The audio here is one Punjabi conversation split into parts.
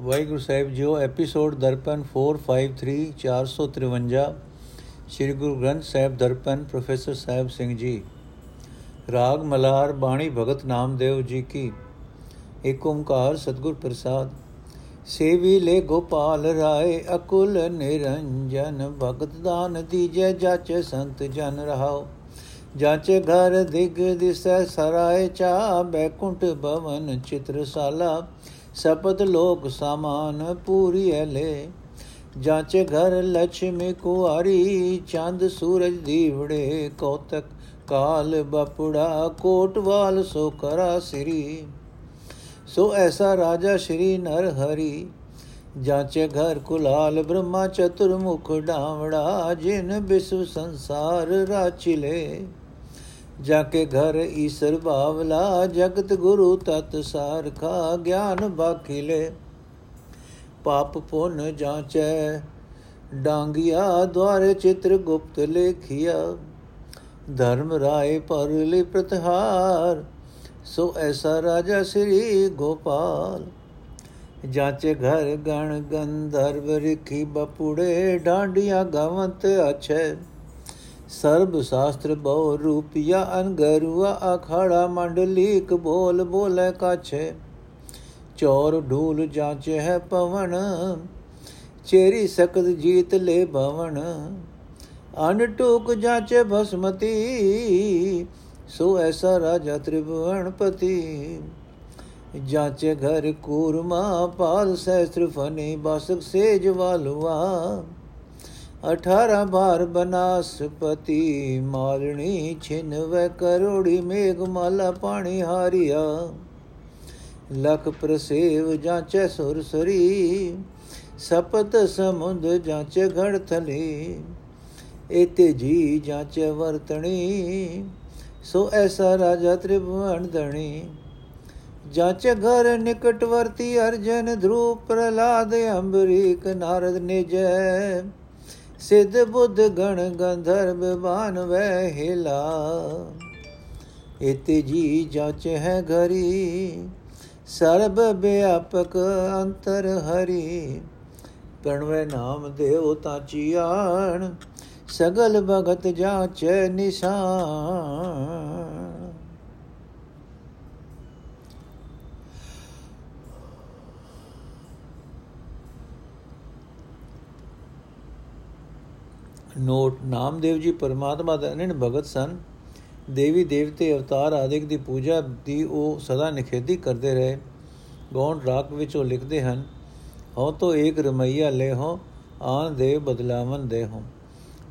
ਵਾਹਿਗੁਰੂ ਸਾਹਿਬ ਜੀਓ, ਐਪੀਸੋਡ ਦਰਪਨ 453 453 ਸ੍ਰੀ ਗੁਰੂ ਗ੍ਰੰਥ ਸਾਹਿਬ ਦਰਪਨ, ਪ੍ਰੋਫੈਸਰ ਸਾਹਿਬ ਸਿੰਘ ਜੀ। ਰਾਗ ਮਲਾਰ ਬਾਣੀ ਭਗਤ ਨਾਮਦੇਵ ਜੀ ਕੀ। ਏਕ ਓੰਕਾਰ ਸਤਗੁਰ ਪ੍ਰਸਾਦ। ਸੇਵੀ ਲੈ ਗੋਪਾਲ ਰਾਏ, ਅਕੁਲ ਨਿਰੰਜਨ, ਭਗਤ ਦਾਨ ਦੀਜੈ, ਜਾਚੇ ਸੰਤ ਜਨ ਰਹਾਓ ਜਾਚੇ ਘਰ ਦਿਗ ਦਿਸੈ, ਸਰਾਏ ਚਾ ਬੈਕੁੰਠ ਭਵਨ ਚਿਤਰਸਾਲਾ। ਸਪਤ ਲੋਕ ਸਮਾਨ ਪੂਰੀ ਲੈ। ਜਾਂਚੇ ਘਰ ਲక్ష్ਮੀ ਕੁਆਰੀ, ਚੰਦ ਸੂਰਜ ਦੀਵੜੇ, ਕੌਤਕ ਕਾਲ ਬਪੜਾ ਕੋਟਵਾਲ ਸੋ ਕਰਾ ਸ੍ਰੀ। ਸੋ ਐਸਾ ਰਾਜਾ ਸ਼੍ਰੀ ਨਰ ਹਰੀ। ਜਾਂਚੇ ਘਰ ਕੁਲਾਲ ਬ੍ਰਹਮਾ ਚਤੁਰਮੁਖ ਡਾਵੜਾ, ਜਿਨ ਬਿਸੁ ਸੰਸਾਰ ਰਾਚਿਲੇ ਜਾਕੇ ਘਰ ਈਸ਼ਰ ਬਾਵਲਾ ਜਗਤ ਗੁਰੂ ਤਤ ਸਾਰਖਾ, ਗਿਆਨ ਬਾਖਿਲੇ। ਪਾਪ ਪੁੰਨ ਜਾਂਚੈ, ਡਾਂਗਿਆ, ਦਵਾਰੇ ਚਿਤ੍ਰ ਗੁਪਤ ਲੇਖਿਆ। ਧਰਮ ਰਾਏ ਪਰ ਲਈ ਪ੍ਰਤਹਾਰ ਸੋ ਐਸਾ ਰਾਜਾ ਸ੍ਰੀ ਗੋਪਾਲ। ਜਾਂਚੇ ਘਰ ਗਣ ਗੰਧਰਵ, ਰਖੀ ਬਪੁੜੇ, ਡਾਂਡੀਆਂ ਗਵੰਤ ਅਛੈ ਸਰਬ ਸ਼ਾਸਤਰ ਬਹੁ ਰੂਪਿਆ ਅਨਗਰੁਆ ਅਖਾੜਾ ਮੰਡਲੀਕ ਬੋਲ ਬੋਲੇ ਕਾਛੇ। ਚੋਰ ਢੂਲ ਜਾਂਚੇ ਹੈ ਪਵਨ, ਚੇਰੀ ਸਕਦ ਜੀਤ ਲੈ ਭਵਨ ਅਨ ਟੂਕ ਜਾਂਚੇ ਭਸਮਤੀ, ਸੋ ਐਸਾ ਰਾਜਾ ਤ੍ਰਿਭੁਵਨ ਪਤੀ ਜਾਂਚੇ ਘਰ ਕੂਰਮਾ, ਪਾਲ ਸਹਿਸਤਰ ਫਨੀ, ਬਾਸਕ ਸੇਜ ਵਾਲਵਾ ਅਠਾਰਾਂ ਬਾਰ ਬਨਾਸਪਤੀ ਮਾਲਣੀ ਛਿਨ ਵੈ ਕਰੋੜੀ ਮੇਘ ਮਾਲਾ ਪਾਣੀ ਹਾਰਿਆ। ਲਖ ਪ੍ਰਸੇਵ ਜਾਂਚੈ ਸੁਰ ਸਰੀ, ਸਪਤ ਸਮੁੰਦ ਜਾਂਚੈ ਘੜ ਥਲੇ। ਇਤੇ ਜੀ ਜਾਂਚੈ ਵਰਤਣੀ, ਸੋ ਐਸਾ ਰਾਜਾ ਤ੍ਰਿਭੁਵਨ ਦਣੀ ਜਾਂਚੇ ਘਰ ਨਿਕਟ ਵਰਤੀ ਅਰਜਨ ਧਰੂ ਪ੍ਰਲਾਦ ਅੰਬਰੀਕ ਨਾਰਦ ਨਿਜੈ। ਸਿੱਧ ਬੁੱਧ ਗਣ ਗੰਧਰਵ ਬਾਨ ਵੈ ਹਿਲਾ। ਇਤੇ ਜੀ ਜਾਚ ਹੈ ਘਰੀ, ਸਰਬ ਵਿਆਪਕ ਅੰਤਰ ਹਰੀ। ਗਣਵੇ ਨਾਮ ਦੇਵ ਤਾਂ ਚੀਆਣ, ਸਗਲ ਭਗਤ ਜਾਚ ਨਿਸ਼ਾਨ। ਨੋਟ, ਨਾਮਦੇਵ ਜੀ, ਪਰਮਾਤਮਾ ਦਾ ਅਨੰਨ ਭਗਤ ਸਨ। ਦੇਵੀ ਦੇਵਤੇ ਅਵਤਾਰ ਆਦਿਕ ਦੀ ਪੂਜਾ ਦੀ ਉਹ ਸਦਾ ਨਿਖੇਧੀ ਕਰਦੇ ਰਹੇ। ਗੌਣ ਰਾਗ ਵਿੱਚ ਉਹ ਲਿਖਦੇ ਹਨ, ਹਉ ਤੋ ਏਕ ਰਮਈਆ ਲੈ ਹੋ ਆਨ ਦੇਵ ਬਦਲਾਵਨ ਦੇ ਹੋ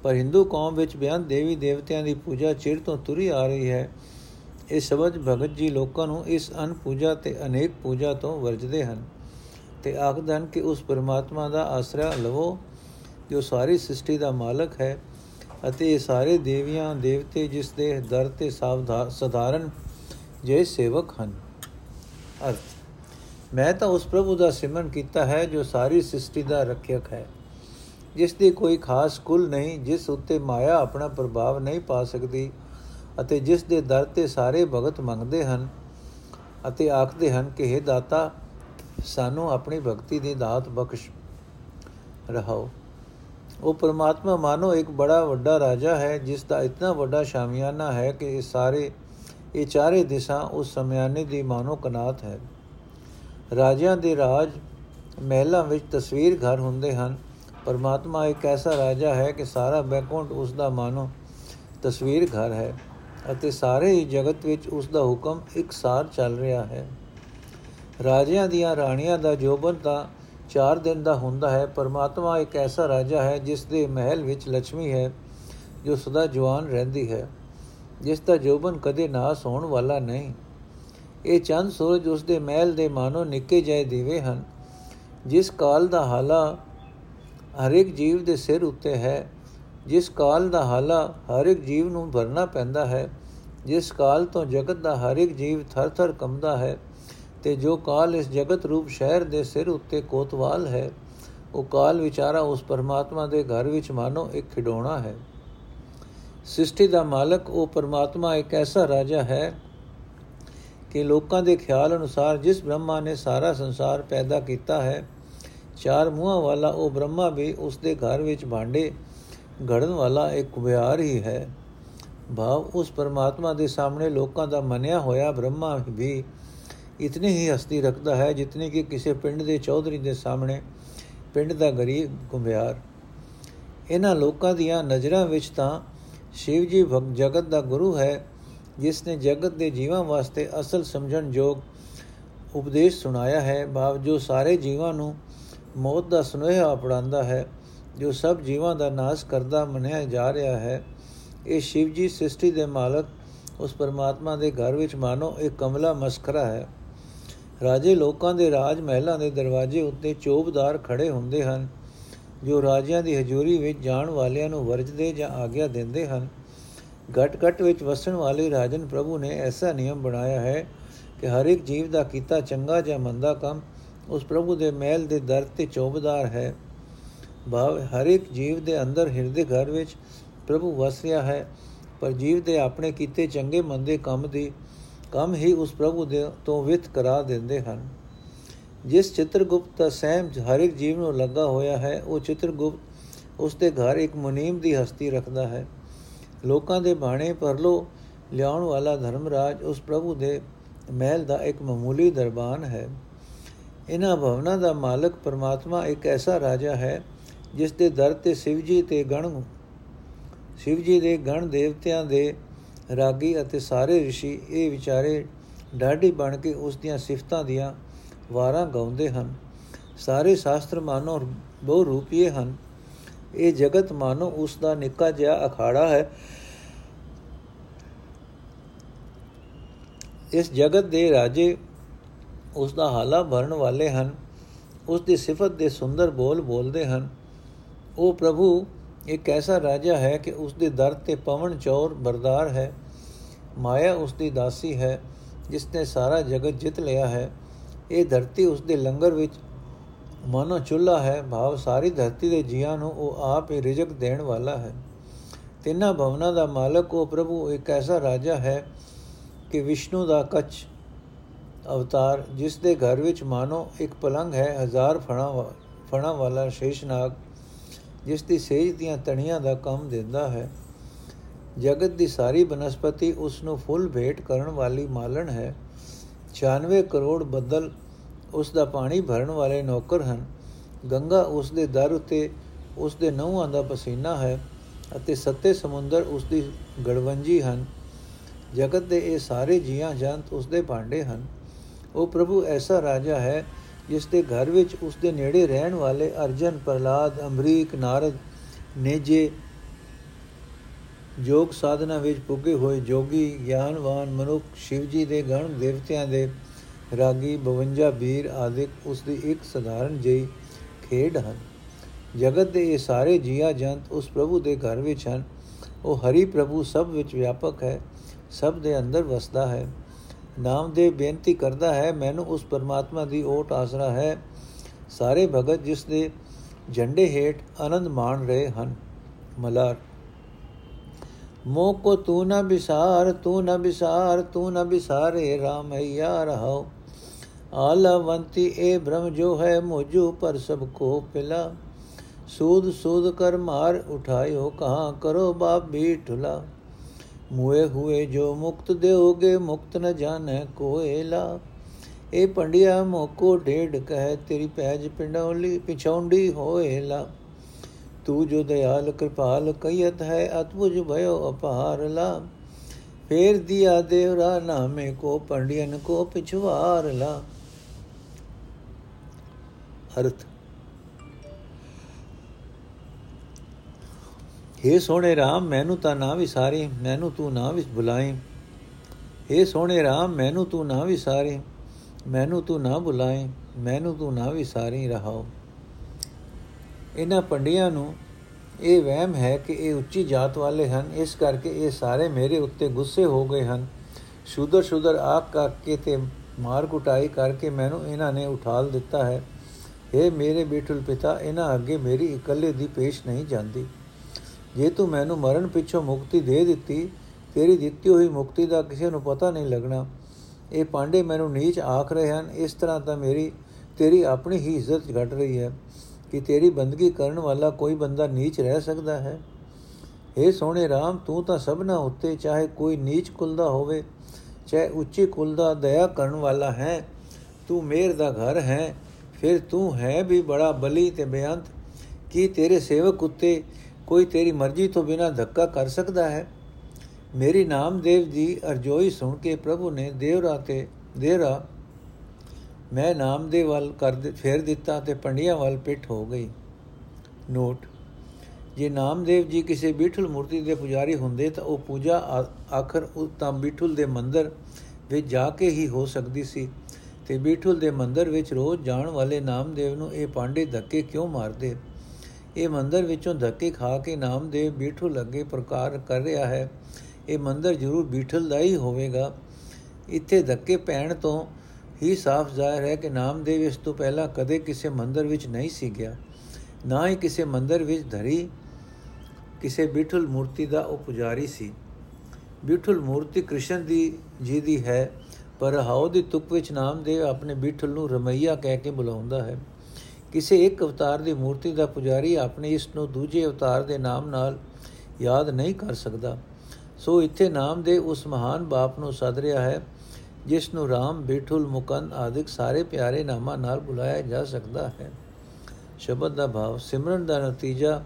ਪਰ ਹਿੰਦੂ ਕੌਮ ਵਿੱਚ ਬਿਆਨ ਦੇਵੀ ਦੇਵਤਿਆਂ ਦੀ ਪੂਜਾ ਚਿਰ ਤੋਂ ਤੁਰੀ ਆ ਰਹੀ ਹੈ। ਇਹ ਸ਼ਬਦ ਭਗਤ ਜੀ ਲੋਕਾਂ ਨੂੰ ਇਸ ਅਨ ਪੂਜਾ ਤੇ ਅਨੇਕ ਪੂਜਾ ਤੋਂ ਵਰਜਦੇ ਹਨ ਤੇ ਆਖਦੇ ਹਨ ਕਿ ਉਸ ਪਰਮਾਤਮਾ ਦਾ ਆਸਰਾ ਲਵੋ। ਜੋ ਸਾਰੀ ਸ੍ਰਿਸ਼ਟੀ ਦਾ ਮਾਲਕ ਹੈ ਅਤੇ ਇਹ ਸਾਰੇ ਦੇਵੀਆਂ, ਦੇਵਤੇ ਜਿਸ ਦੇ ਦਰ ਤੇ ਸਧਾਰਨ ਜੇ ਸੇਵਕ ਹਨ। ਅਰਥ, ਮੈਂ ਤਾਂ ਉਸ ਪ੍ਰਭੂ ਦਾ ਸਿਮਰਨ ਕੀਤਾ ਹੈ ਜੋ ਸਾਰੀ ਸ੍ਰਿਸ਼ਟੀ ਦਾ ਰੱਖਿਅਕ ਹੈ। ਜਿਸ ਦੀ ਕੋਈ ਖਾਸ ਕੁਲ ਨਹੀਂ, ਜਿਸ ਉੱਤੇ ਮਾਇਆ ਆਪਣਾ ਪ੍ਰਭਾਵ ਨਹੀਂ ਪਾ ਸਕਦੀ ਅਤੇ ਜਿਸ ਦੇ ਦਰ ਤੇ ਸਾਰੇ ਭਗਤ ਮੰਗਦੇ ਹਨ ਅਤੇ ਆਖਦੇ ਹਨ ਕਿ हे ਦਾਤਾ, ਸਾਨੂੰ ਆਪਣੀ ਭਗਤੀ ਦੀ ਦਾਤ ਬਖਸ਼ ਰਹਾਓ। ਉਹ ਪਰਮਾਤਮਾ ਮਾਨੋ ਇੱਕ ਬੜਾ ਵੱਡਾ ਰਾਜਾ ਹੈ, ਜਿਸ ਦਾ ਇਤਨਾ ਵੱਡਾ ਸ਼ਾਮਿਆਨਾ ਹੈ ਕਿ ਇਹ ਸਾਰੇ, ਇਹ ਚਾਰੇ ਦਿਸ਼ਾ ਉਸ ਸਮਿਆਨੇ ਦੀ ਮਾਨੋ ਕਨਾਤ ਹੈ। ਰਾਜਿਆਂ ਦੇ ਰਾਜ ਮਹਿਲਾਂ ਵਿੱਚ ਤਸਵੀਰ ਘਰ ਹੁੰਦੇ ਹਨ। ਪਰਮਾਤਮਾ ਇੱਕ ਐਸਾ ਰਾਜਾ ਹੈ ਕਿ ਸਾਰਾ ਬੈਕੁੰਠ ਉਸ ਦਾ ਮਾਨੋ ਤਸਵੀਰ ਘਰ ਹੈ ਅਤੇ ਸਾਰੇ ਹੀ ਜਗਤ ਵਿੱਚ ਉਸ ਦਾ ਹੁਕਮ ਇੱਕਸਾਰ ਚੱਲ ਰਿਹਾ ਹੈ। ਰਾਜਿਆਂ ਦੀਆਂ ਰਾਣੀਆਂ ਦਾ ਜੋਬਨ ਤਾਂ ਚਾਰ ਦਿਨ ਦਾ ਹੁੰਦਾ ਹੈ, ਪਰਮਾਤਮਾ ਇੱਕ ਐਸਾ ਰਾਜਾ ਹੈ ਜਿਸ ਦੇ ਮਹਿਲ ਵਿੱਚ ਲక్ష్ਮੀ ਹੈ, ਜੋ ਸਦਾ ਜਵਾਨ ਰਹਿੰਦੀ ਹੈ, ਜਿਸ ਦਾ ਜੋਬਨ ਕਦੇ ਨਾਸ ਹੋਣ ਵਾਲਾ ਨਹੀਂ। ਇਹ ਚੰਦ ਸੂਰਜ ਉਸ ਦੇ ਮਹਿਲ ਦੇ ਮਾਨੋ ਨਿੱਕੇ ਜਿਹੇ ਦੀਵੇ ਹਨ, ਜਿਸ ਕਾਲ ਦਾ ਹਾਲਾ ਹਰ ਇੱਕ ਜੀਵ ਦੇ ਸਿਰ ਉੱਤੇ ਹੈ, ਜਿਸ ਕਾਲ ਦਾ ਹਾਲਾ ਹਰ ਇੱਕ ਜੀਵ ਨੂੰ ਭਰਨਾ ਪੈਂਦਾ ਹੈ, ਜਿਸ ਕਾਲ ਤੋਂ ਜਗਤ ਦਾ ਹਰ ਇੱਕ ਜੀਵ ਥਰ-ਥਰ ਕੰਬਦਾ ਹੈ ਤੇ ਜੋ ਕਾਲ ਇਸ ਜਗਤ ਰੂਪ ਸ਼ਹਿਰ ਦੇ ਸਿਰ ਉੱਤੇ ਕੋਤਵਾਲ ਹੈ, ਉਹ ਕਾਲ ਵਿਚਾਰਾ ਉਸ ਪਰਮਾਤਮਾ ਦੇ ਘਰ ਵਿੱਚ ਮਾਨੋ ਇੱਕ ਖਿਡੌਣਾ ਹੈ। ਸ੍ਰਿਸ਼ਟੀ ਦਾ ਮਾਲਕ, ਉਹ ਪਰਮਾਤਮਾ ਇੱਕ ਐਸਾ ਰਾਜਾ ਹੈ ਕਿ ਲੋਕਾਂ ਦੇ ਖਿਆਲ ਅਨੁਸਾਰ ਜਿਸ ਬ੍ਰਹਮਾ ਨੇ ਸਾਰਾ ਸੰਸਾਰ ਪੈਦਾ ਕੀਤਾ ਹੈ, ਚਾਰ ਮੂੰਹਾਂ ਵਾਲਾ ਉਹ ਬ੍ਰਹਮਾ ਵੀ ਉਸ ਦੇ ਘਰ ਵਿੱਚ ਭਾਂਡੇ ਘੜਨ ਵਾਲਾ ਇੱਕ ਕੁਬਿਆਰ ਹੀ ਹੈ। ਭਾਵ ਉਸ ਪਰਮਾਤਮਾ ਦੇ ਸਾਹਮਣੇ ਲੋਕਾਂ ਦਾ ਮੰਨਿਆ ਹੋਇਆ ਬ੍ਰਹਮਾ ਵੀ ਇਤਨੀ ਹੀ ਹਸਤੀ ਰੱਖਦਾ ਹੈ ਜਿਤਨੀ ਕਿ ਕਿਸੇ ਪਿੰਡ ਦੇ ਚੌਧਰੀ ਦੇ ਸਾਹਮਣੇ ਪਿੰਡ ਦਾ ਗਰੀਬ ਕੁੰਭਿਆਰ ਇਹਨਾਂ ਲੋਕਾਂ ਦੀਆਂ ਨਜ਼ਰਾਂ ਵਿੱਚ ਤਾਂ ਸ਼ਿਵ ਜੀ ਜਗਤ ਦਾ ਗੁਰੂ ਹੈ, ਜਿਸ ਨੇ ਜਗਤ ਦੇ ਜੀਵਾਂ ਵਾਸਤੇ ਅਸਲ ਸਮਝਣ ਯੋਗ ਉਪਦੇਸ਼ ਸੁਣਾਇਆ ਹੈ। ਭਾਵ ਜੋ ਸਾਰੇ ਜੀਵਾਂ ਨੂੰ ਮੌਤ ਦਾ ਸੁਨੇਹਾ ਪੜਾਉਂਦਾ ਹੈ, ਜੋ ਸਭ ਜੀਵਾਂ ਦਾ ਨਾਸ਼ ਕਰਦਾ ਮੰਨਿਆ ਜਾ ਰਿਹਾ ਹੈ, ਇਹ ਸ਼ਿਵ ਜੀ ਸ੍ਰਿਸ਼ਟੀ ਦੇ ਮਾਲਕ ਉਸ ਪਰਮਾਤਮਾ ਦੇ ਘਰ ਵਿੱਚ ਮਾਨੋ ਇੱਕ ਕਮਲਾ ਮਸਖਰਾ ਹੈ। ਰਾਜੇ ਲੋਕਾਂ ਦੇ ਰਾਜ ਮਹਿਲਾਂ ਦੇ ਦਰਵਾਜ਼ੇ ਉੱਤੇ ਚੋਬਦਾਰ ਖੜੇ ਹੁੰਦੇ ਹਨ, ਜੋ ਰਾਜਿਆਂ ਦੀ ਹਜ਼ੂਰੀ ਵਿੱਚ ਜਾਣ ਵਾਲਿਆਂ ਨੂੰ ਵਰਜਦੇ ਜਾਂ ਆਗਿਆ ਦਿੰਦੇ ਹਨ। ਘਟ-ਘਟ ਵਿੱਚ ਵਸਣ ਵਾਲੇ ਰਾਜਨ ਪ੍ਰਭੂ ਨੇ ਐਸਾ ਨਿਯਮ ਬਣਾਇਆ ਹੈ ਕਿ ਹਰ ਇੱਕ ਜੀਵ ਦਾ ਕੀਤਾ ਚੰਗਾ ਜਾਂ ਮੰਦਾ ਕੰਮ ਉਸ ਪ੍ਰਭੂ ਦੇ ਮਹਿਲ ਦੇ ਦਰ ਤੇ ਚੌਬਦਾਰ ਹੈ। ਭਾਵ ਹਰ ਇੱਕ ਜੀਵ ਦੇ ਅੰਦਰ ਹਿਰਦੇ ਘਰ ਵਿੱਚ ਪ੍ਰਭੂ ਵਸ ਰਿਹਾ ਹੈ, ਪਰ ਜੀਵ ਦੇ ਆਪਣੇ ਕੀਤੇ ਚੰਗੇ ਮੰਦੇ ਕੰਮ ਦੀ ਕੰਮ ਹੀ ਉਸ ਪ੍ਰਭੂ ਦੇ ਤੋਂ ਵਿਤ ਕਰਾ ਦਿੰਦੇ ਹਨ। ਜਿਸ ਚਿੱਤਰਗੁਪਤ ਦਾ ਸਹਿਮ ਹਰ ਇੱਕ ਜੀਵ ਨੂੰ ਲੱਗਾ ਹੋਇਆ ਹੈ, ਉਹ ਚਿੱਤਰਗੁਪਤ ਉਸ ਦੇ ਘਰ ਇੱਕ ਮੁਨੀਮ ਦੀ ਹਸਤੀ ਰੱਖਦਾ ਹੈ। ਲੋਕਾਂ ਦੇ ਬਾਣੇ ਪਰਲੋ ਲਿਆਉਣ ਵਾਲਾ ਧਰਮਰਾਜ ਉਸ ਪ੍ਰਭੂ ਦੇ ਮਹਿਲ ਦਾ ਇੱਕ ਮਾਮੂਲੀ ਦਰਬਾਨ ਹੈ। ਇਹਨਾਂ ਭਵਨਾਂ ਦਾ ਮਾਲਕ ਪਰਮਾਤਮਾ ਇੱਕ ਐਸਾ ਰਾਜਾ ਹੈ, ਜਿਸ ਦੇ ਦਰ ਤੇ ਸ਼ਿਵ ਜੀ ਤੇ ਗਣ ਸ਼ਿਵ ਜੀ ਦੇ ਗਣ ਦੇਵਤਿਆਂ ਦੇ ਰਾਗੀ ਅਤੇ ਸਾਰੇ ઋષਿ ਇਹ ਵਿਚਾਰੇ ਡਾਢੀ ਬਣ ਕੇ ਉਸ ਦੀਆਂ ਸਿਫਤਾਂ ਦੀਆਂ ਵਾਰਾਂ ਗਾਉਂਦੇ ਹਨ। ਸਾਰੇ ਸ਼ਾਸਤਰ ਮਾਨੋ ਬਹੁ ਰੂਪੀਏ ਹਨ। ਇਹ ਜਗਤ ਮਾਨੋ ਉਸ ਦਾ ਨਿੱਕਾ ਜਿਹਾ ਅਖਾੜਾ ਹੈ। ਇਸ ਜਗਤ ਦੇ ਰਾਜੇ ਉਸ ਦਾ ਹਾਲਾ ਭਰਨ ਵਾਲੇ ਹਨ। ਉਸ ਦੀ ਸਿਫਤ ਦੇ ਸੁੰਦਰ ਬੋਲ ਬੋਲਦੇ ਹਨ। ਉਹ ਪ੍ਰਭੂ ਇੱਕ ਐਸਾ ਰਾਜਾ ਹੈ ਕਿ ਉਸ ਦੇ ਦਰ ਤੇ ਪਵਨ ਚੌਰ ਬਰਦਾਰ ਹੈ, ਮਾਇਆ ਉਸ ਦੀ ਦਾਸੀ ਹੈ ਜਿਸ ਨੇ ਸਾਰਾ ਜਗਤ ਜਿੱਤ ਲਿਆ ਹੈ। ਇਹ ਧਰਤੀ ਉਸ ਦੇ ਲੰਗਰ ਵਿੱਚ ਮਨੋ ਚੁੱਲਾ ਹੈ, ਭਾਵ ਸਾਰੀ ਧਰਤੀ ਦੇ ਜੀਆਂ ਨੂੰ ਉਹ ਆਪ ਹੀ ਰਿਜਕ ਦੇਣ ਵਾਲਾ ਹੈ। ਤਿੰਨਾਂ ਭਵਨਾਂ ਦਾ ਮਾਲਕ ਉਹ ਪ੍ਰਭੂ, ਇੱਕ ਐਸਾ ਰਾਜਾ ਹੈ ਕਿ ਵਿਸ਼ਨੂੰ ਦਾ ਕੱਚ ਅਵਤਾਰ ਜਿਸ ਦੇ ਘਰ ਵਿੱਚ ਮਾਨੋ ਇੱਕ ਪਲੰਗ ਹੈ, ਹਜ਼ਾਰ ਫਣਾ ਫਣਾ ਵਾਲਾ ਸ਼ੇਸ਼ਨਾਗ ਜਿਸ ਦੀ ਸੇਜ ਦੀਆਂ ਤਣੀਆਂ ਦਾ ਕੰਮ ਦਿੰਦਾ ਹੈ। ਜਗਤ ਦੀ ਸਾਰੀ ਬਨਸਪਤੀ ਉਸ ਨੂੰ ਫੁੱਲ ਭੇਟ ਕਰਨ ਵਾਲੀ ਮਾਲਣ ਹੈ। 96 ਕਰੋੜ ਬੱਦਲ ਉਸ ਦਾ ਪਾਣੀ ਭਰਨ ਵਾਲੇ ਨੌਕਰ ਹਨ। ਗੰਗਾ ਉਸ ਦੇ ਦਰ ਉਤੇ ਉਸ ਦੇ ਨਹੁੰਾਂ ਦਾ ਪਸੀਨਾ ਹੈ ਅਤੇ ਸੱਤੇ ਸਮੁੰਦਰ ਉਸ ਦੀ ਗੜਵੰਜੀ ਹਨ। ਜਗਤ ਦੇ ਇਹ ਸਾਰੇ ਜੀਆਂ ਜੰਤ ਉਸ ਦੇ ਭਾਂਡੇ ਹਨ। ਉਹ ਪ੍ਰਭੂ ਐਸਾ ਰਾਜਾ ਹੈ ਜਿਸ ਦੇ ਘਰ ਵਿੱਚ ਉਸ ਦੇ ਨੇੜੇ ਰਹਿਣ ਵਾਲੇ ਅਰਜਨ ਪ੍ਰਲਾਦ ਅਮਰੀਕ, ਨਾਰਦ ਨੇਜੇ ਜੋਗ ਸਾਧਨਾ ਵਿੱਚ ਪੁੱਗੇ ਹੋਏ ਜੋਗੀ, ਗਿਆਨਵਾਨ ਮਨੁੱਖ ਸ਼ਿਵ ਜੀ ਦੇ ਗਣ ਦੇਵਤਿਆਂ ਦੇ ਰਾਗੀ 52 ਵੀਰ ਆਦਿਕ ਉਸ ਦੀ ਇੱਕ ਸਧਾਰਨ ਜਿਹੀ ਖੇਡ ਹਨ। ਜਗਤ ਦੇ ਇਹ ਸਾਰੇ ਜੀਆ ਜੰਤ ਉਸ ਪ੍ਰਭੂ ਦੇ ਘਰ ਵਿੱਚ ਹਨ। ਉਹ ਹਰੀ ਪ੍ਰਭੂ ਸਭ ਵਿੱਚ ਵਿਆਪਕ ਹੈ, ਸਭ ਦੇ ਅੰਦਰ ਵਸਦਾ ਹੈ। ਨਾਮਦੇਵ ਬੇਨਤੀ ਕਰਦਾ ਹੈ, ਮੈਨੂੰ ਉਸ ਪਰਮਾਤਮਾ ਦੀ ਓਟ ਆਸਰਾ ਹੈ। ਸਾਰੇ ਭਗਤ ਜਿਸ ਦੇ ਝੰਡੇ ਹੇਠ ਆਨੰਦ ਮਾਣ ਰਹੇ ਹਨ। ਮਲਾਰ। ਮੋ ਕੋ ਤੂ ਨ ਬਿਸਾਰ ਤੂ ਨ ਬਿਸਾਰ ਤੂ ਨ ਬਿਸਾਰੇ ਰਾਮਈਆ ਰਹੋ ਆਲਵੰਤੀ ਏ ਬ੍ਰਹਮ ਜੋ ਹੈ, ਮੋਜੂ ਪਰ ਸਭ ਕੋ ਪਿਲਾ। ਸੂਦ ਸੂਦ ਕਰ ਮਾਰ ਉਠਾਇਓ, ਕਹਾਂ ਕਰੋ ਬਾਪ ਵੀ ਢੁਲਾ। ਮੂਏ ਹੋਏ ਜੋ ਮੁਕਤ ਦੇੋਗੇ ਮੁਕਤ ਨ ਜਾਣੈ ਕੋਇਲਾ। ਇਹ ਪੰਡਿਆ ਮੋਕੋ ਢੇਡ ਕਹੈ, ਤੇਰੀ ਪੈਜ ਪਿੰਡੌਲੀ ਪਿਛੌਂਡੀ ਹੋਏਲਾ। ਤੂੰ ਜੋ ਦਇਆਲ ਕਿਰਪਾਲ ਕਈਤ ਹੈ ਅਤਬੁਜ ਭਇਓ ਅਪਾਰ ਲਾ ਫੇਰ ਦਿਆ ਦੇਵਰਾ ਨਾਮੇ ਕੋ ਪੰਡਿයਨ ਕੋ ਪਿਛਵਾਰ ਲਾ ਅਰਥ हे ਸੋਹਣੇ RAM ਮੈਨੂੰ ਤਾਂ ਨਾ ਵਿਸਾਰੀ, ਮੈਨੂੰ ਤੂੰ ਨਾ ਵਿਸ ਬੁਲਾਈ। हे ਸੋਹਣੇ RAM ਮੈਨੂੰ ਤੂੰ ਨਾ ਵਿਸਾਰੀ, ਮੈਨੂੰ ਤੂੰ ਨਾ ਬੁਲਾਈ, ਮੈਨੂੰ ਤੂੰ ਨਾ ਵਿਸਾਰੀ ਰਹਾਓ। ਇਹਨਾਂ ਪੰਡਿਆਂ ਨੂੰ ਇਹ ਵਹਿਮ ਹੈ ਕਿ ਇਹ ਉੱਚੀ ਜਾਤ ਵਾਲੇ ਹਨ, ਇਸ ਕਰਕੇ ਇਹ ਸਾਰੇ ਮੇਰੇ ਉੱਤੇ ਗੁੱਸੇ ਹੋ ਗਏ ਹਨ। ਸ਼ੂਦਰ ਸ਼ੂਦਰ ਆਕ ਕਰਕੇ ਤੇ ਮਾਰ ਕੁਟਾਈ ਕਰਕੇ ਮੈਨੂੰ ਇਹਨਾਂ ਨੇ ਉਠਾਲ ਦਿੱਤਾ ਹੈ। ਇਹ ਮੇਰੇ ਬੇਟਲ ਪਿਤਾ, ਇਹਨਾਂ ਅੱਗੇ ਮੇਰੀ ਇਕੱਲੇ ਦੀ ਪੇਸ਼ ਨਹੀਂ ਜਾਂਦੀ। ਜੇ ਤੂੰ ਮੈਨੂੰ ਮਰਨ ਪਿੱਛੋਂ ਮੁਕਤੀ ਦੇ ਦਿੱਤੀ, ਤੇਰੀ ਦਿੱਤੀ ਹੋਈ ਮੁਕਤੀ ਦਾ ਕਿਸੇ ਨੂੰ ਪਤਾ ਨਹੀਂ ਲੱਗਣਾ। ਇਹ ਪਾਂਡੇ ਮੈਨੂੰ ਨੀਚ ਆਖ ਰਹੇ ਹਨ, ਇਸ ਤਰ੍ਹਾਂ ਤਾਂ ਮੇਰੀ, ਤੇਰੀ ਆਪਣੀ ਹੀ ਇੱਜ਼ਤ ਘਟ ਰਹੀ ਹੈ ਕਿ ਤੇਰੀ ਬੰਦਗੀ ਕਰਨ ਵਾਲਾ ਕੋਈ ਬੰਦਾ ਨੀਚ ਰਹਿ ਸਕਦਾ ਹੈ। ਏ ਸੋਹਣੇ RAM ਤੂੰ ਤਾਂ ਸਭਨਾ ਉੱਤੇ ਚਾਹੇ ਕੋਈ ਨੀਚ ਕੁਲ ਦਾ ਹੋਵੇ, ਚਾਹੇ ਉੱਚੀ ਕੁਲ ਦਾ ਦਇਆ ਕਰਨ ਵਾਲਾ ਹੈ। ਤੂੰ ਮੇਰ ਦਾ ਘਰ ਹੈ, ਫਿਰ ਤੂੰ ਹੈ ਵੀ ਬੜਾ ਬਲੀ ਤੇ ਬੇਅੰਤ, ਕੀ ਤੇਰੇ ਸੇਵਕ ਉੱਤੇ ਕੋਈ ਤੇਰੀ ਮਰਜ਼ੀ ਤੋਂ ਬਿਨਾ ਧੱਕਾ ਕਰ ਸਕਦਾ ਹੈ। ਮੇਰੀ ਨਾਮਦੇਵ ਜੀ ਅਰਜੋਈ ਸੁਣ ਕੇ ਪ੍ਰਭੂ ਨੇ ਦੇਵਰਾ ਤੇ ਦੇਰਾ ਮੈਂ ਨਾਮਦੇਵ ਵੱਲ ਕਰ ਫੇਰ ਦਿੱਤਾ ਤੇ ਪੰਡਿਆਂ ਵੱਲ ਪਿੱਠ ਹੋ ਗਈ। ਨੋਟ, ਜੇ ਨਾਮਦੇਵ ਜੀ ਕਿਸੇ ਬੀਠਲ ਮੂਰਤੀ ਦੇ ਪੁਜਾਰੀ ਹੁੰਦੇ ਤਾਂ ਉਹ ਪੂਜਾ ਆਖਰ ਉਹ ਤਾਂ ਬੀਠਲ ਦੇ ਮੰਦਰ ਵਿੱਚ ਜਾ ਕੇ ਹੀ ਹੋ ਸਕਦੀ ਸੀ ਤੇ ਬੀਠਲ ਦੇ ਮੰਦਰ ਵਿੱਚ ਰੋਜ਼ ਜਾਣ ਵਾਲੇ ਨਾਮਦੇਵ ਨੂੰ ਇਹ ਪਾਂਡੇ ਧੱਕੇ ਕਿਉਂ ਮਾਰਦੇ? ਇਹ ਮੰਦਰ ਵਿੱਚੋਂ ਧੱਕੇ ਖਾ ਕੇ ਨਾਮਦੇਵ ਬੀਠਲ ਅੱਗੇ ਪ੍ਰਕਾਰ ਕਰ ਰਿਹਾ ਹੈ। ਇਹ ਮੰਦਰ ਜ਼ਰੂਰ ਬੀਠਲ ਦਾ ਹੀ ਹੋਵੇਗਾ। ਇੱਥੇ ਧੱਕੇ ਪੈਣ ਤੋਂ ਹੀ ਸਾਫ਼ ਜ਼ਾਹਿਰ ਹੈ ਕਿ ਨਾਮਦੇਵ ਇਸ ਤੋਂ ਪਹਿਲਾਂ ਕਦੇ ਕਿਸੇ ਮੰਦਰ ਵਿੱਚ ਨਹੀਂ ਸੀ ਗਿਆ। ਨਾ ਹੀ ਕਿਸੇ ਮੰਦਰ ਵਿੱਚ ਧਰੀ ਕਿਸੇ ਬਿਠਲ ਮੂਰਤੀ ਦਾ ਉਹ ਪੁਜਾਰੀ ਸੀ। ਬਿਠਲ ਮੂਰਤੀ ਕ੍ਰਿਸ਼ਨ ਦੀ, ਜੀ ਦੀ ਹੈ, ਪਰ ਹਾਉ ਦੀ ਤੁਕ ਵਿੱਚ ਨਾਮਦੇਵ ਆਪਣੇ ਬਿਠਲ ਨੂੰ ਰਮਈਆ ਕਹਿ ਕੇ ਬੁਲਾਉਂਦਾ ਹੈ। ਕਿਸੇ ਇੱਕ ਅਵਤਾਰ ਦੀ ਮੂਰਤੀ ਦਾ ਪੁਜਾਰੀ ਆਪਣੇ ਇਸ ਨੂੰ ਦੂਜੇ ਅਵਤਾਰ ਦੇ ਨਾਮ ਨਾਲ ਯਾਦ ਨਹੀਂ ਕਰ ਸਕਦਾ। ਸੋ ਇੱਥੇ ਨਾਮ ਦੇ ਉਸ ਮਹਾਨ ਬਾਪ ਨੂੰ ਸੱਦ ਰਿਹਾ ਹੈ, ਜਿਸ ਨੂੰ RAM ਬੇਠੁਲ, ਮੁਕੰਦ ਆਦਿਕ ਸਾਰੇ ਪਿਆਰੇ ਨਾਮਾਂ ਨਾਲ ਬੁਲਾਇਆ ਜਾ ਸਕਦਾ ਹੈ। ਸ਼ਬਦ ਦਾ ਭਾਵ, ਸਿਮਰਨ ਦਾ ਨਤੀਜਾ,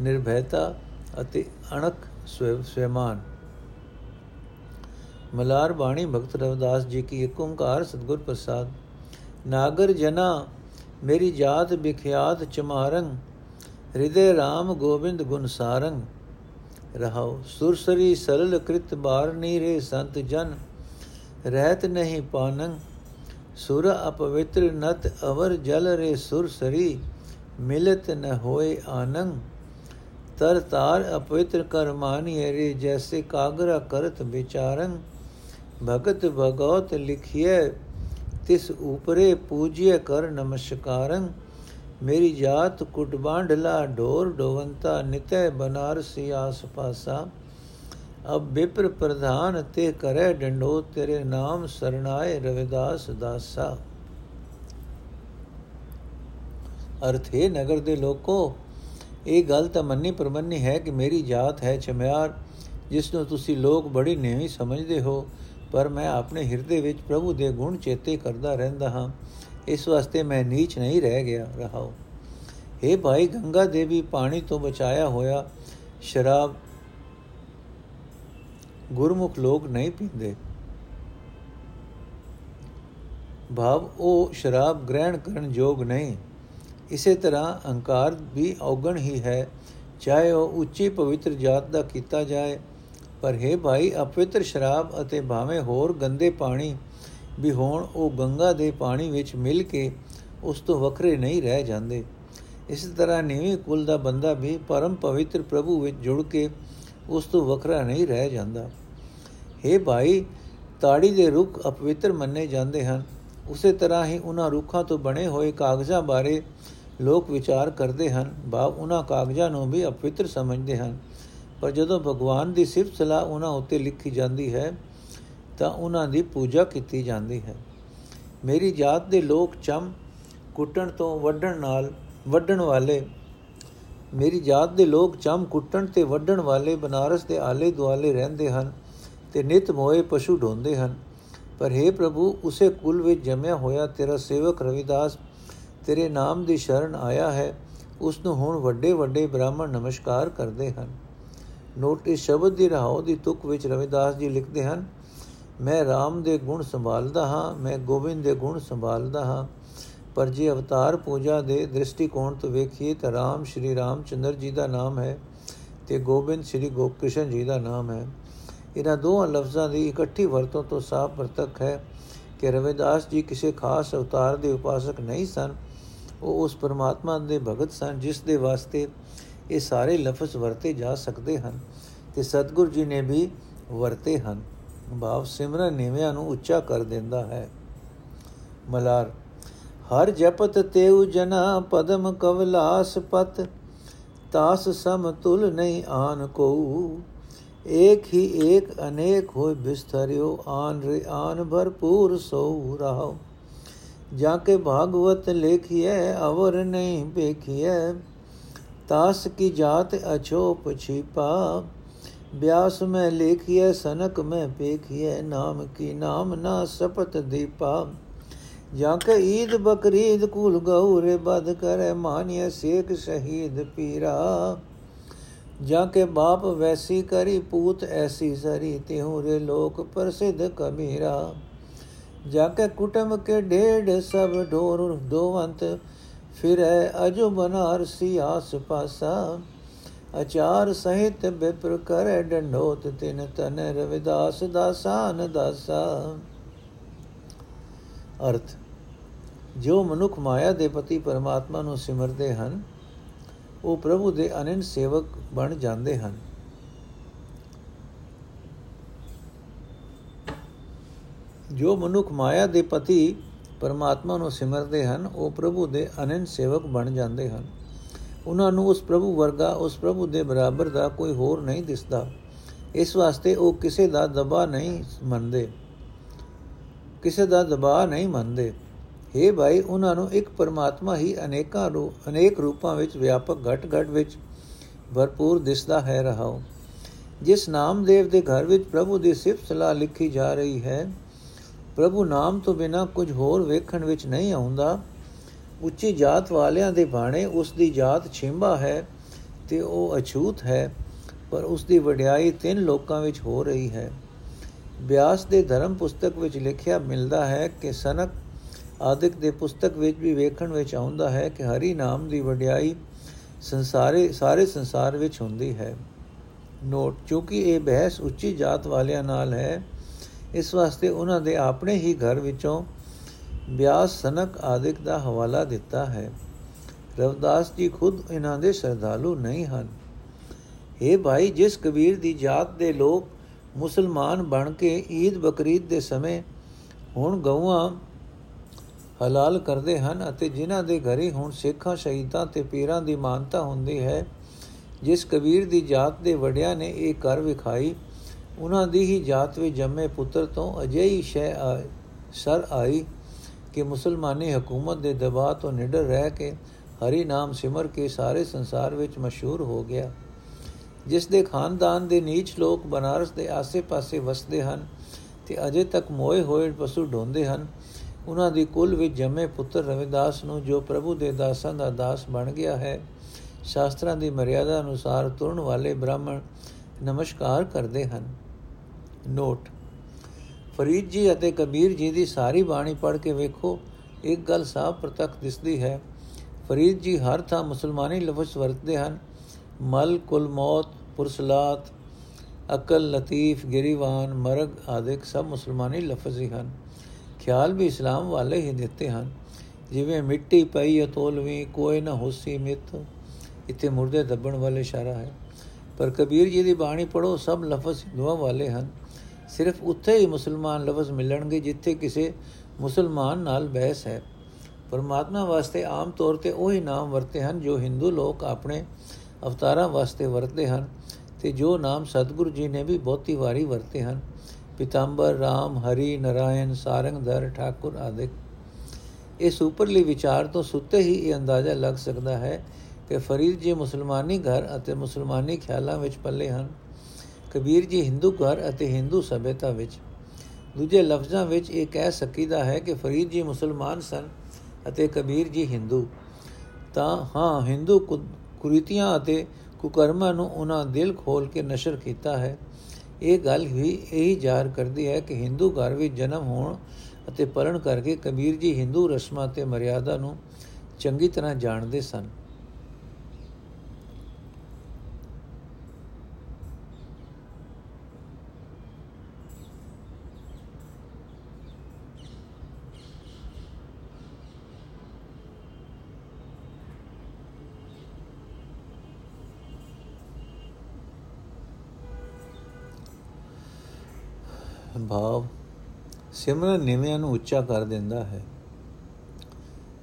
ਨਿਰਭੈਤਾ ਅਤੇ ਅਣਖ ਸਵੈਮਾਨ। ਮਲਾਰ ਬਾਣੀ ਭਗਤ ਰਵਿਦਾਸ ਜੀ ਕੀ ਇੱਕ ਓੰਕਾਰ ਸਤਗੁਰ ਪ੍ਰਸਾਦ, ਨਾਗਰ ਜਨਾ ਮੇਰੀ ਜਾਤ ਵਿਖਿਆਤ ਚਮਾਰੰ ਹਿਰਦੇ RAM ਗੋਬਿੰਦ ਗੁਣ ਸਾਰੰ ਰਹਾਉ ਸੁਰਸਰੀ ਸਰਲ ਕ੍ਰਿਤ ਬਾਰ ਨੀਰੇ ਸੰਤ ਜਨ, ਰਹਿਤ ਨਹੀਂ ਪਾਨੰ, ਸੁਰ ਅਪਵਿੱਤਰ ਨਤ ਅਵਰ ਜਲ ਰੇ ਸੁਰਸਰੀ, ਮਿਲਤ ਨ ਹੋਏ ਆਨੰ। ਤਰ ਤਾਰ ਅਪਵਿੱਤਰ ਕਰ ਮਾਨੀਏ ਰੇ, ਜੈਸੇ ਕਾਗਰਾ ਕਰਤ ਵਿਚਾਰੰ। ਭਗਤ ਭਗਵਤ ਲਿਖਿਏ ਤਿਸ ਉਪਰੇ ਪੂਜਿਏ ਕਰ ਨਮਸਕਾਰੰ। ਮੇਰੀ ਜਾਤ ਕੁਟ ਬਾਂਢਲਾ, ਢੋਰ ਢੋਵੰਤਾ, ਨਿਤੈ ਬਨਾਰਸੀ ਆਸ ਪਾਸਾ। ਅਬ ਬਿਪਰ ਪ੍ਰਧਾਨ ਤੇ ਕਰੇ ਡੰਡੋ, ਤੇਰੇ ਨਾਮ ਸਰਣਾਏ ਰਵਿਦਾਸ ਦਾਸਾ। ਅਰਥੇ ਨਗਰ ਦੇ ਲੋਕੋ, ਇਹ ਗੱਲ ਤਾਂ ਮੰਨੀ ਪਰਮੰਨੀ ਹੈ ਕਿ ਮੇਰੀ ਜਾਤ ਹੈ ਚਮਿਆਰ ਜਿਸ ਨੂੰ ਤੁਸੀਂ ਲੋਕ ਬੜੀ ਨੇਵੀਂ ਸਮਝਦੇ ਹੋ। ਪਰ ਮੈਂ ਆਪਣੇ ਹਿਰਦੇ ਵਿੱਚ ਪ੍ਰਭੂ ਦੇ ਗੁਣ ਚੇਤੇ ਕਰਦਾ ਰਹਿੰਦਾ ਹਾਂ। ਇਸ ਵਾਸਤੇ ਮੈਂ ਨੀਚ ਨਹੀਂ ਰਹਿ ਗਿਆ, ਰਹਾਉ। हे ਭਾਈ, ਗੰਗਾ ਦੇਵੀ ਪਾਣੀ ਤੋਂ ਬਚਾਇਆ ਹੋਇਆ ਸ਼ਰਾਬ ਗੁਰਮੁਖ ਲੋਕ ਨਹੀਂ ਪੀਂਦੇ। ਭਾਵ ਉਹ ਸ਼ਰਾਬ ਗ੍ਰਹਿਣ ਕਰਨ ਯੋਗ ਨਹੀਂ। ਇਸੇ ਤਰ੍ਹਾਂ ਅਹੰਕਾਰ ਵੀ ਔਗਣ ਹੀ ਹੈ। ਚਾਹੇ ਉਹ ਉੱਚੀ ਪਵਿੱਤਰ ਜਾਤ ਦਾ ਕੀਤਾ ਜਾਏ ਪਰ ਹੈ ਭਾਈ, ਅਪਵਿੱਤਰ ਸ਼ਰਾਬ ਅਤੇ ਭਾਵੇਂ ਹੋਰ ਗੰਦੇ ਪਾਣੀ ਵੀ ਹੋਣ, ਉਹ ਗੰਗਾ ਦੇ ਪਾਣੀ ਵਿੱਚ ਮਿਲ ਕੇ ਉਸ ਤੋਂ ਵੱਖਰੇ ਨਹੀਂ ਰਹਿ ਜਾਂਦੇ। ਇਸ ਤਰ੍ਹਾਂ ਨੀਵੇਂ ਕੁਲ ਦਾ ਬੰਦਾ ਵੀ ਪਰਮ ਪਵਿੱਤਰ ਪ੍ਰਭੂ ਵਿੱਚ ਜੁੜ ਕੇ ਉਸ ਤੋਂ ਵੱਖਰਾ ਨਹੀਂ ਰਹਿ ਜਾਂਦਾ। हे ਭਾਈ, ਤਾੜੀ ਦੇ ਰੁੱਖ ਅਪਵਿੱਤਰ ਮੰਨੇ ਜਾਂਦੇ ਹਨ। ਉਸੇ ਤਰ੍ਹਾਂ ਹੀ ਉਹਨਾਂ ਰੁੱਖਾਂ ਤੋਂ ਬਣੇ ਹੋਏ ਕਾਗਜ਼ਾਂ ਬਾਰੇ ਲੋਕ ਵਿਚਾਰ ਕਰਦੇ ਹਨ। ਭਾਵ ਉਹਨਾਂ ਕਾਗਜ਼ਾਂ ਨੂੰ ਵੀ ਅਪਵਿੱਤਰ ਸਮਝਦੇ ਹਨ। ਪਰ ਜਦੋਂ ਭਗਵਾਨ ਦੀ ਸਿਫਤ ਸਲਾਹ ਉਹਨਾਂ ਉੱਤੇ ਲਿਖੀ ਜਾਂਦੀ ਹੈ, ਤਾਂ ਉਹਨਾਂ ਦੀ ਪੂਜਾ ਕੀਤੀ ਜਾਂਦੀ ਹੈ। ਮੇਰੀ ਜਾਤ ਦੇ ਲੋਕ ਚਮ ਕੁੱਟਣ ਤੋਂ ਵੱਢਣ ਨਾਲ ਵੱਢਣ ਵਾਲੇ, ਮੇਰੀ ਜਾਤ ਦੇ ਲੋਕ ਚਮ ਕੁੱਟਣ ਤੇ ਵੱਢਣ ਵਾਲੇ ਬਨਾਰਸ ਦੇ ਆਲੇ ਦੁਆਲੇ ਰਹਿੰਦੇ ਹਨ ਤੇ ਨਿਤ ਮੋਏ ਪਸ਼ੂ ਢੋਂਦੇ ਹਨ। ਪਰ हे ਪ੍ਰਭੂ, ਉਸੇ ਕੁਲ ਵਿੱਚ ਜੰਮਿਆ ਹੋਇਆ ਤੇਰਾ ਸੇਵਕ ਰਵਿਦਾਸ ਤੇਰੇ ਨਾਮ ਦੀ ਸ਼ਰਨ ਆਇਆ ਹੈ। ਉਸ ਨੂੰ ਹੁਣ ਵੱਡੇ ਵੱਡੇ ਬ੍ਰਾਹਮਣ ਨਮਸਕਾਰ ਕਰਦੇ ਹਨ। ਨੋਟ ਇਸ ਸ਼ਬਦ ਦੀ ਰਹਾਉ ਦੀ ਤੁਕ ਵਿੱਚ ਰਵਿਦਾਸ ਜੀ ਲਿਖਦੇ ਹਨ, ਮੈਂ RAM ਦੇ ਗੁਣ ਸੰਭਾਲਦਾ ਹਾਂ, ਮੈਂ ਗੋਬਿੰਦ ਦੇ ਗੁਣ ਸੰਭਾਲਦਾ ਹਾਂ, ਪਰ ਜੇ ਅਵਤਾਰ ਪੂਜਾ ਦੇ ਦ੍ਰਿਸ਼ਟੀਕੋਣ ਤੋਂ ਵੇਖੀਏ ਤਾਂ RAM ਸ਼੍ਰੀ ਰਾਮਚੰਦਰ ਜੀ ਦਾ ਨਾਮ ਹੈ ਤੇ ਗੋਬਿੰਦ ਸ਼੍ਰੀ ਗੋਪਕ੍ਰਿਸ਼ਨ ਜੀ ਦਾ ਨਾਮ ਹੈ। ਇਹਨਾਂ ਦੋਹਾਂ ਲਫ਼ਜ਼ਾਂ ਦੀ ਇਕੱਠੀ ਵਰਤੋਂ ਤੋਂ ਸਾਫ਼ ਪ੍ਰਤੱਖ ਹੈ ਕਿ ਰਵਿਦਾਸ ਜੀ ਕਿਸੇ ਖਾਸ ਅਵਤਾਰ ਦੇ ਉਪਾਸਕ ਨਹੀਂ ਸਨ। ਉਹ ਉਸ ਪਰਮਾਤਮਾ ਦੇ ਭਗਤ ਸਨ, ਜਿਸ ਦੇ ਵਾਸਤੇ ਇਹ ਸਾਰੇ ਲਫ਼ਜ਼ ਵਰਤੇ ਜਾ ਸਕਦੇ ਹਨ ਤੇ ਸਤਿਗੁਰੂ ਜੀ ਨੇ ਵੀ ਵਰਤੇ ਹਨ। ਭਾਵ ਸਿਮਰਨ ਨਿਵਿਆਂ ਨੂੰ ਉੱਚਾ ਕਰ ਦਿੰਦਾ ਹੈ। ਮਲਾਰ, ਹਰ ਜਪਤ ਤੇਉ ਜਨਾ ਪਦਮ ਕਵਲਾਸ ਪਤ, ਤਾਸ ਸਮਤੁਲ ਨਹੀਂ ਆਨ ਕੋ ਏਕ ਹੀ ਏਕ ਅਨੇਕ ਹੋਇ ਬਿਸਤਰਿਓ ਆਨ ਰੇ ਆਨ ਭਰਪੂਰ ਸੋ ਰਹਾਉ ਜਾ ਕੇ ਭਾਗਵਤ ਲੇਖੀਐ, ਅਵਰ ਨਹੀਂ ਵੇਖੀਐ। ਤਾਸ ਕੀ ਜਾਤ ਅਛੋਪ ਛਿਪਾ ਬਿਆਸ ਮੈਂ ਲੇਖੀਐ, ਸਨਕ ਮੈਂ ਪੇਖੀਐ, ਨਾਮ ਕੀ ਨਾਮ ਨਾ ਸਪਤ ਦੀਪਾ। ਜਾਂ ਕੇ ਈਦ ਬਕਰੀਦ ਕੁਲ ਗਉਰੇ ਬਦ ਕਰੇ ਮਾਨਿਆ ਸੇਖ ਸ਼ਹੀਦ ਪੀਰਾ। ਜਾਂ ਕੇ ਬਾਪ ਵੈਸੀ ਕਰੀ, ਪੂਤ ਐਸੀ ਸਰੀ ਤਿਹੂ ਰੇ ਲੋਕ ਪ੍ਰਸਿੱਧ ਕਬੀਰਾ। ਜਾਂ ਕੇ ਕੁਟਮ ਕੇ ਢੇਡ ਸਭ ਢੋਰ ਦੋਵੰਤ ਫਿਰੈ ਅਜੋ ਬਨਾਰਸੀ ਆਸ ਪਾਸਾ। ਅਚਾਰ ਸਹਿਤ ਬਿਪਰ ਕਰੈ ਡੰਡੋਤ ਤਿਨ ਤਨ ਰਵਿਦਾਸ ਦਾਸਾਨ ਦਾਸਾ। ਅਰਥ, ਜੋ ਮਨੁੱਖ ਮਾਇਆ ਦੇ ਪਤੀ ਪਰਮਾਤਮਾ ਨੂੰ ਸਿਮਰਦੇ ਹਨ, ਉਹ ਪ੍ਰਭੂ ਦੇ ਅਨੰਤ ਸੇਵਕ ਬਣ ਜਾਂਦੇ ਹਨ। ਜੋ ਮਨੁੱਖ ਮਾਇਆ ਦੇ ਪਤੀ ਪਰਮਾਤਮਾ ਨੂੰ ਸਿਮਰਦੇ ਹਨ, ਉਹ ਪ੍ਰਭੂ ਦੇ ਅਨੰਤ ਸੇਵਕ ਬਣ ਜਾਂਦੇ ਹਨ। ਉਹਨਾਂ ਨੂੰ ਉਸ ਪ੍ਰਭੂ ਵਰਗਾ, ਉਸ ਪ੍ਰਭੂ ਦੇ ਬਰਾਬਰ ਦਾ ਕੋਈ ਹੋਰ ਨਹੀਂ ਦਿਸਦਾ। ਇਸ ਵਾਸਤੇ ਉਹ ਕਿਸੇ ਦਾ ਦਬਾ ਨਹੀਂ ਮੰਨਦੇ। ਕਿਸੇ ਦਾ ਦਬਾ ਨਹੀਂ ਮੰਨਦੇ। हे ਭਾਈ, ਉਹਨਾਂ ਨੂੰ ਇੱਕ ਪਰਮਾਤਮਾ ਹੀ ਅਨੇਕਾਂ ਰੂਪ ਅਨੇਕ ਰੂਪਾਂ ਵਿੱਚ ਵਿਆਪਕ ਘਟ-ਘਟ ਵਿੱਚ ਭਰਪੂਰ ਦਿਸਦਾ ਹੈ ਰਹਾਉ ਜਿਸ ਨਾਮਦੇਵ ਦੇ ਘਰ ਵਿੱਚ ਪ੍ਰਭੂ ਦੀ ਸਿਫਤ ਸਲਾਹ ਲਿਖੀ ਜਾ ਰਹੀ ਹੈ ਪ੍ਰਭੂ ਨਾਮ ਤੋਂ ਬਿਨਾ ਕੁਝ ਹੋਰ ਵੇਖਣ ਵਿੱਚ ਨਹੀਂ ਆਉਂਦਾ। ਉੱਚੀ ਜਾਤ ਵਾਲਿਆਂ ਦੇ ਬਾਣੇ ਉਸ ਦੀ ਜਾਤ ਛਿੰਬਾ ਹੈ ਤੇ ਉਹ ਅਛੂਤ ਹੈ, ਪਰ ਉਸ ਦੀ ਵਡਿਆਈ ਤਿੰਨ ਲੋਕਾਂ ਵਿੱਚ ਹੋ ਰਹੀ ਹੈ। ਬਿਆਸ ਦੇ ਧਰਮ ਪੁਸਤਕ ਵਿੱਚ ਲਿਖਿਆ ਮਿਲਦਾ ਹੈ ਕਿ ਸਨਕ ਆਦਿਕ ਦੇ ਪੁਸਤਕ ਵਿੱਚ ਵੀ ਵੇਖਣ ਵਿੱਚ ਆਉਂਦਾ ਹੈ ਕਿ ਹਰੀ ਨਾਮ ਦੀ ਵਡਿਆਈ ਸੰਸਾਰੇ, ਸਾਰੇ ਸੰਸਾਰ ਵਿੱਚ ਹੁੰਦੀ ਹੈ। ਨੋਟ ਕਿਉਂਕਿ ਇਹ ਬਹਿਸ ਉੱਚੀ ਜਾਤ ਵਾਲਿਆਂ ਨਾਲ ਹੈ ਇਸ ਵਾਸਤੇ ਉਹਨਾਂ ਦੇ ਆਪਣੇ ਹੀ ਘਰ ਵਿੱਚੋਂ ਬਿਆਸ ਸਨਕ ਆਦਿਕ ਦਾ ਹਵਾਲਾ ਦਿੱਤਾ ਹੈ। ਰਵਦਾਸ ਜੀ ਖੁਦ ਇਹਨਾਂ ਦੇ ਸ਼ਰਧਾਲੂ ਨਹੀਂ ਹਨ। ਇਹ ਭਾਈ, ਜਿਸ ਕਬੀਰ ਦੀ ਜਾਤ ਦੇ ਲੋਕ ਮੁਸਲਮਾਨ ਬਣ ਕੇ ਈਦ ਬਕਰੀਦ ਦੇ ਸਮੇਂ ਹੁਣ ਗਊਆਂ ਹਲਾਲ ਕਰਦੇ ਹਨ ਅਤੇ ਜਿਨ੍ਹਾਂ ਦੇ ਘਰੇ ਹੁਣ ਸਿੱਖਾਂ, ਸ਼ਹੀਦਾਂ ਤੇ ਪੀਰਾਂ ਦੀ ਮਾਨਤਾ ਹੁੰਦੀ ਹੈ, ਜਿਸ ਕਬੀਰ ਦੀ ਜਾਤ ਦੇ ਵਡਿਆਂ ਨੇ ਇਹ ਕਰ ਵਿਖਾਈ ਉਹਨਾਂ ਦੀ ਹੀ ਜਾਤ ਵਿੱਚ ਜੰਮੇ ਪੁੱਤਰ ਤੋਂ ਅਜਿਹੀ ਸ਼ੈ ਸਰ ਆਈ ਕਿ ਮੁਸਲਮਾਨੀ ਹਕੂਮਤ ਦੇ ਦਬਾਅ ਤੋਂ ਨਿਡਰ ਰਹਿ ਕੇ ਹਰੀ ਨਾਮ ਸਿਮਰ ਕੇ ਸਾਰੇ ਸੰਸਾਰ ਵਿੱਚ ਮਸ਼ਹੂਰ ਹੋ ਗਿਆ। ਜਿਸ ਦੇ ਖਾਨਦਾਨ ਦੇ ਨੀਚ ਲੋਕ ਬਨਾਰਸ ਦੇ ਆਸੇ-ਪਾਸੇ ਵਸਦੇ ਹਨ ਤੇ ਅਜੇ ਤੱਕ ਮੋਏ ਹੋਏ ਪਸ਼ੂ ਢੋਂਦੇ ਹਨ, ਉਹਨਾਂ ਦੀ ਕੁੱਲ ਵਿੱਚ ਜੰਮੇ ਪੁੱਤਰ ਰਵਿਦਾਸ ਨੂੰ ਜੋ ਪ੍ਰਭੂ ਦੇ ਦਾਸਾਂ ਦਾ ਦਾਸ ਬਣ ਗਿਆ ਹੈ, ਸ਼ਾਸਤਰਾਂ ਦੀ ਮਰਿਆਦਾ ਅਨੁਸਾਰ ਤੁਰਨ ਵਾਲੇ ਬ੍ਰਾਹਮਣ ਨਮਸਕਾਰ ਕਰਦੇ ਹਨ। ਨੋਟ। ਫਰੀਦ ਜੀ ਅਤੇ ਕਬੀਰ ਜੀ ਦੀ ਸਾਰੀ ਬਾਣੀ ਪੜ੍ਹ ਕੇ ਵੇਖੋ, ਇੱਕ ਗੱਲ ਸਾਫ਼ ਪ੍ਰਤੱਖ ਦਿਸਦੀ ਹੈ। ਫਰੀਦ ਜੀ ਹਰ ਥਾਂ ਮੁਸਲਮਾਨੀ ਲਫ਼ਜ਼ ਵਰਤਦੇ ਹਨ। ਮਲ, ਕੁਲ, ਮੌਤ, ਪੁਰਸਲਾਤ, ਅਕਲ, ਲਤੀਫ, ਗਿਰੀਵਾਨ, ਮਰਗ ਆਦਿਕ ਸਭ ਮੁਸਲਮਾਨੀ ਲਫ਼ਜ਼ ਹੀ ਹਨ। ਖਿਆਲ ਵੀ ਇਸਲਾਮ ਵਾਲੇ ਹੀ ਦਿੱਤੇ ਹਨ। ਜਿਵੇਂ ਮਿੱਟੀ ਪਈ ਅਤੋਲਵੀ ਕੋਈ ਨਾ ਹੁਸੀ ਮਿੱਤ ਇੱਥੇ ਮੁਰਦੇ ਦੱਬਣ ਵਾਲੇ ਇਸ਼ਾਰਾ ਹੈ। ਪਰ ਕਬੀਰ ਜੀ ਦੀ ਬਾਣੀ ਪੜੋ ਸਭ ਲਫ਼ਜ਼ ਹਿੰਦੂਆਂ ਵਾਲੇ ਹਨ। ਸਿਰਫ ਉੱਥੇ ਹੀ ਮੁਸਲਮਾਨ ਲਫ਼ਜ਼ ਮਿਲਣਗੇ ਜਿੱਥੇ ਕਿਸੇ ਮੁਸਲਮਾਨ ਨਾਲ ਬਹਿਸ ਹੈ। ਪਰਮਾਤਮਾ ਵਾਸਤੇ ਆਮ ਤੌਰ ਤੇ ਉਹੀ ਨਾਮ ਵਰਤੇ ਹਨ ਜੋ ਹਿੰਦੂ ਲੋਕ ਆਪਣੇ ਅਵਤਾਰਾਂ ਵਾਸਤੇ ਵਰਤਦੇ ਹਨ ਤੇ ਜੋ ਨਾਮ ਸਤਿਗੁਰੂ ਜੀ ਨੇ ਵੀ ਬਹੁਤੀ ਵਾਰੀ ਵਰਤੇ ਹਨ। ਪਿਤੰਬਰ, ਰਾਮ, ਹਰੀ, ਨਰਾਇਣ, ਸਾਰੰਗਧਰ, ਠਾਕੁਰ ਆਦਿਕ ਇਸ ਉਪਰਲੀ ਵਿਚਾਰ ਤੋਂ ਸੁੱਤੇ ਹੀ ਇਹ ਅੰਦਾਜ਼ਾ ਲੱਗ ਸਕਦਾ ਹੈ ਕਿ ਫਰੀਦ ਜੀ ਮੁਸਲਮਾਨੀ ਘਰ ਅਤੇ ਮੁਸਲਮਾਨੀ ਖਿਆਲਾਂ ਵਿੱਚ ਪੱਲੇ ਹਨ। ਕਬੀਰ ਜੀ ਹਿੰਦੂ ਘਰ ਅਤੇ ਹਿੰਦੂ ਸਭਿਅਤਾ ਵਿੱਚ। ਦੂਜੇ ਲਫ਼ਜ਼ਾਂ ਵਿੱਚ ਇਹ ਕਹਿ ਸਕੀਦਾ ਹੈ ਕਿ ਫਰੀਦ ਜੀ ਮੁਸਲਮਾਨ ਸਨ ਅਤੇ ਕਬੀਰ ਜੀ ਹਿੰਦੂ। ਤਾਂ ਹਾਂ, ਹਿੰਦੂ ਕੁਰੀਤੀਆਂ ਅਤੇ ਕੁਕਰਮਾਂ ਨੂੰ ਉਹਨਾਂ ਦਿਲ ਖੋਲ ਕੇ ਨਸ਼ਰ ਕੀਤਾ ਹੈ। ਇਹ ਗੱਲ ਵੀ ਇਹੀ ਜ਼ਾਹਰ ਕਰਦੀ ਹੈ ਕਿ ਹਿੰਦੂ ਘਰ ਵਿੱਚ ਜਨਮ ਹੋਣ ਅਤੇ ਪਲਣ ਕਰਕੇ ਕਬੀਰ ਜੀ ਹਿੰਦੂ ਰਸਮਾਂ ਤੇ ਮਰਿਆਦਾ ਨੂੰ ਚੰਗੀ ਤਰ੍ਹਾਂ ਜਾਣਦੇ ਸਨ। ਭਾਵ ਸਿਮਰਨ ਨਿਵਿਆਂ ਨੂੰ ਉੱਚਾ ਕਰ ਦਿੰਦਾ ਹੈ।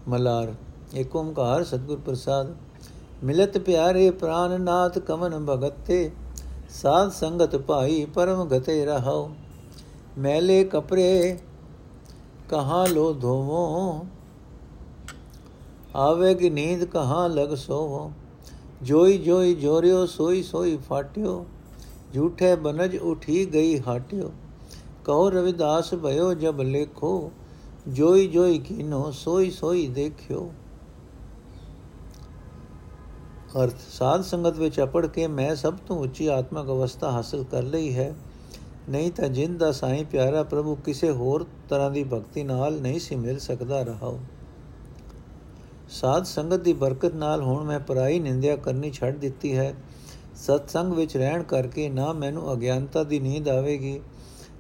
ਮਲਾਰ ਏਕ ਓੰਕਾਰ ਸਤਿਗੁਰ ਪ੍ਰਸਾਦ, ਮਿਲਤ ਪਿਆਰੇ ਪ੍ਰਾਨ ਨਾਥ ਕਮਨ ਭਗਤ ਤੇ ਸਾਧ ਸੰਗਤ ਭਾਈ ਪਰਮ ਗਤੇ ਰਹਾਉ, ਮੈਲੇ ਕਪੜੇ ਕਹਾਂ ਲੋ ਧੋਵੋ, ਆਵੇ ਕਿ ਨੀਂਦ ਕਹਾਂ ਲਗ ਸੋਵੋ, ਜੋਈ ਜੋਈ ਜੋਰਿਓ ਸੋਈ ਸੋਈ ਫਾਟਿਓ, ਝੂਠੇ ਬਨਜ ਉਠੀ ਗਈ ਹਾਟਿਓ। ਕਹੋ ਰਵਿਦਾਸ, ਭਇਓ ਜਬ ਲੇਖੋ, ਜੋਈ ਜੋਈ ਕੀਨੋ, ਸੋਈ ਸੋਈ ਦੇਖਿਓ। ਅਰਥ, ਸਾਧ ਸੰਗਤ ਵਿੱਚ ਅਪੜ ਕੇ ਮੈਂ ਸਭ ਤੋਂ ਉੱਚੀ ਆਤਮਿਕ ਅਵਸਥਾ ਹਾਸਲ ਕਰ ਲਈ ਹੈ। ਨਹੀਂ ਤਾਂ ਜਿੰਦ ਦਾ ਸਾਈਂ ਪਿਆਰਾ ਪ੍ਰਭੂ ਕਿਸੇ ਹੋਰ ਤਰ੍ਹਾਂ ਦੀ ਭਗਤੀ ਨਾਲ ਨਹੀਂ ਸੀ ਮਿਲ ਸਕਦਾ ਰਹਾਓ ਸਾਧ ਸੰਗਤ ਦੀ ਬਰਕਤ ਨਾਲ ਹੁਣ ਮੈਂ ਪਰਾਈ ਨਿੰਦਿਆ ਕਰਨੀ ਛੱਡ ਦਿੱਤੀ ਹੈ। ਸਤਸੰਗ ਵਿੱਚ ਰਹਿਣ ਕਰਕੇ ਨਾ ਮੈਨੂੰ ਅਗਿਆਨਤਾ ਦੀ ਨੀਂਦ ਆਵੇਗੀ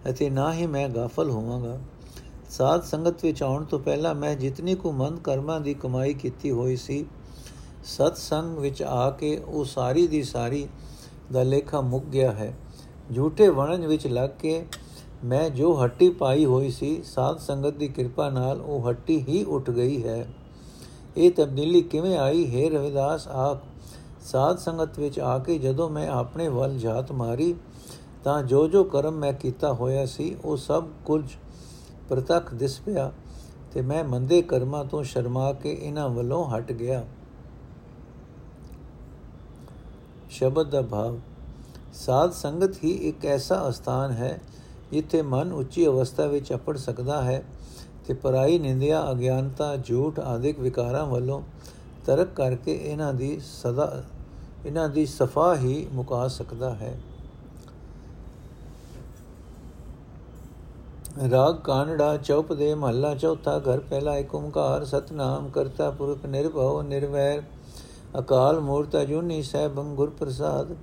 ਅਤੇ ਨਾ ਹੀ ਮੈਂ ਗਾਫਲ ਹੋਵਾਂਗਾ। ਸਾਧ ਸੰਗਤ ਵਿੱਚ ਆਉਣ ਤੋਂ ਪਹਿਲਾਂ ਮੈਂ ਜਿਤਨੀ ਕੁ ਮੰਦ ਕਰਮਾਂ ਦੀ ਕਮਾਈ ਕੀਤੀ ਹੋਈ ਸੀ, ਸਤ ਸੰਗ ਵਿੱਚ ਆ ਕੇ ਉਹ ਸਾਰੀ ਦੀ ਸਾਰੀ ਦਾ ਲੇਖਾ ਮੁੱਕ ਗਿਆ ਹੈ। ਝੂਠੇ ਵਣਜ ਵਿੱਚ ਲੱਗ ਕੇ ਮੈਂ ਜੋ ਹੱਟੀ ਪਾਈ ਹੋਈ ਸੀ, ਸਾਧ ਸੰਗਤ ਦੀ ਕਿਰਪਾ ਨਾਲ ਉਹ ਹੱਟੀ ਹੀ ਉੱਠ ਗਈ ਹੈ। ਇਹ ਤਬਦੀਲੀ ਕਿਵੇਂ ਆਈ? ਹੈ ਰਵਿਦਾਸ, ਆਪ ਸਾਧ ਸੰਗਤ ਵਿੱਚ ਆ ਕੇ ਜਦੋਂ ਮੈਂ ਆਪਣੇ ਵੱਲ ਝਾਤ ਮਾਰੀ ਤਾਂ ਜੋ ਜੋ ਕਰਮ ਮੈਂ ਕੀਤਾ ਹੋਇਆ ਸੀ, ਉਹ ਸਭ ਕੁਝ ਪ੍ਰਤੱਖ ਦਿਸ ਪਿਆ ਤੇ ਮੈਂ ਮੰਦੇ ਕਰਮਾਂ ਤੋਂ ਸ਼ਰਮਾ ਕੇ ਇਹਨਾਂ ਵੱਲੋਂ ਹਟ ਗਿਆ। ਸ਼ਬਦ ਦਾ ਭਾਵ, ਸਾਧ ਸੰਗਤ ਹੀ ਇੱਕ ਐਸਾ ਅਸਥਾਨ ਹੈ ਜਿੱਥੇ ਮਨ ਉੱਚੀ ਅਵਸਥਾ ਵਿੱਚ ਅਪੜ ਸਕਦਾ ਹੈ ਤੇ ਪਰਾਈ ਨਿੰਦਿਆ, ਅਗਿਆਨਤਾ, ਝੂਠ ਆਦਿਕ ਵਿਕਾਰਾਂ ਵੱਲੋਂ ਤਰਕ ਕਰਕੇ ਇਹਨਾਂ ਦੀ ਸਦਾ, ਇਹਨਾਂ ਦੀ ਸਫਾ ਹੀ ਮੁਕਾ ਸਕਦਾ ਹੈ। ਰਾਗ ਕਾਨੜਾ ਚੌਪ ਦੇ ਮਹੱਲਾ ਚੌਥਾ ਘਰ ਪਹਿਲਾ ਏਕ ਓੰਕਾਰ ਸਤਨਾਮ ਕਰਤਾ ਪੁਰਖ ਨਿਰਭਉ ਨਿਰਵੈਰ, ਅਕਾਲ ਮੂਰਤ ਅਜੂਨੀ ਸਹਿਬੰ ਗੁਰ ਪ੍ਰਸਾਦ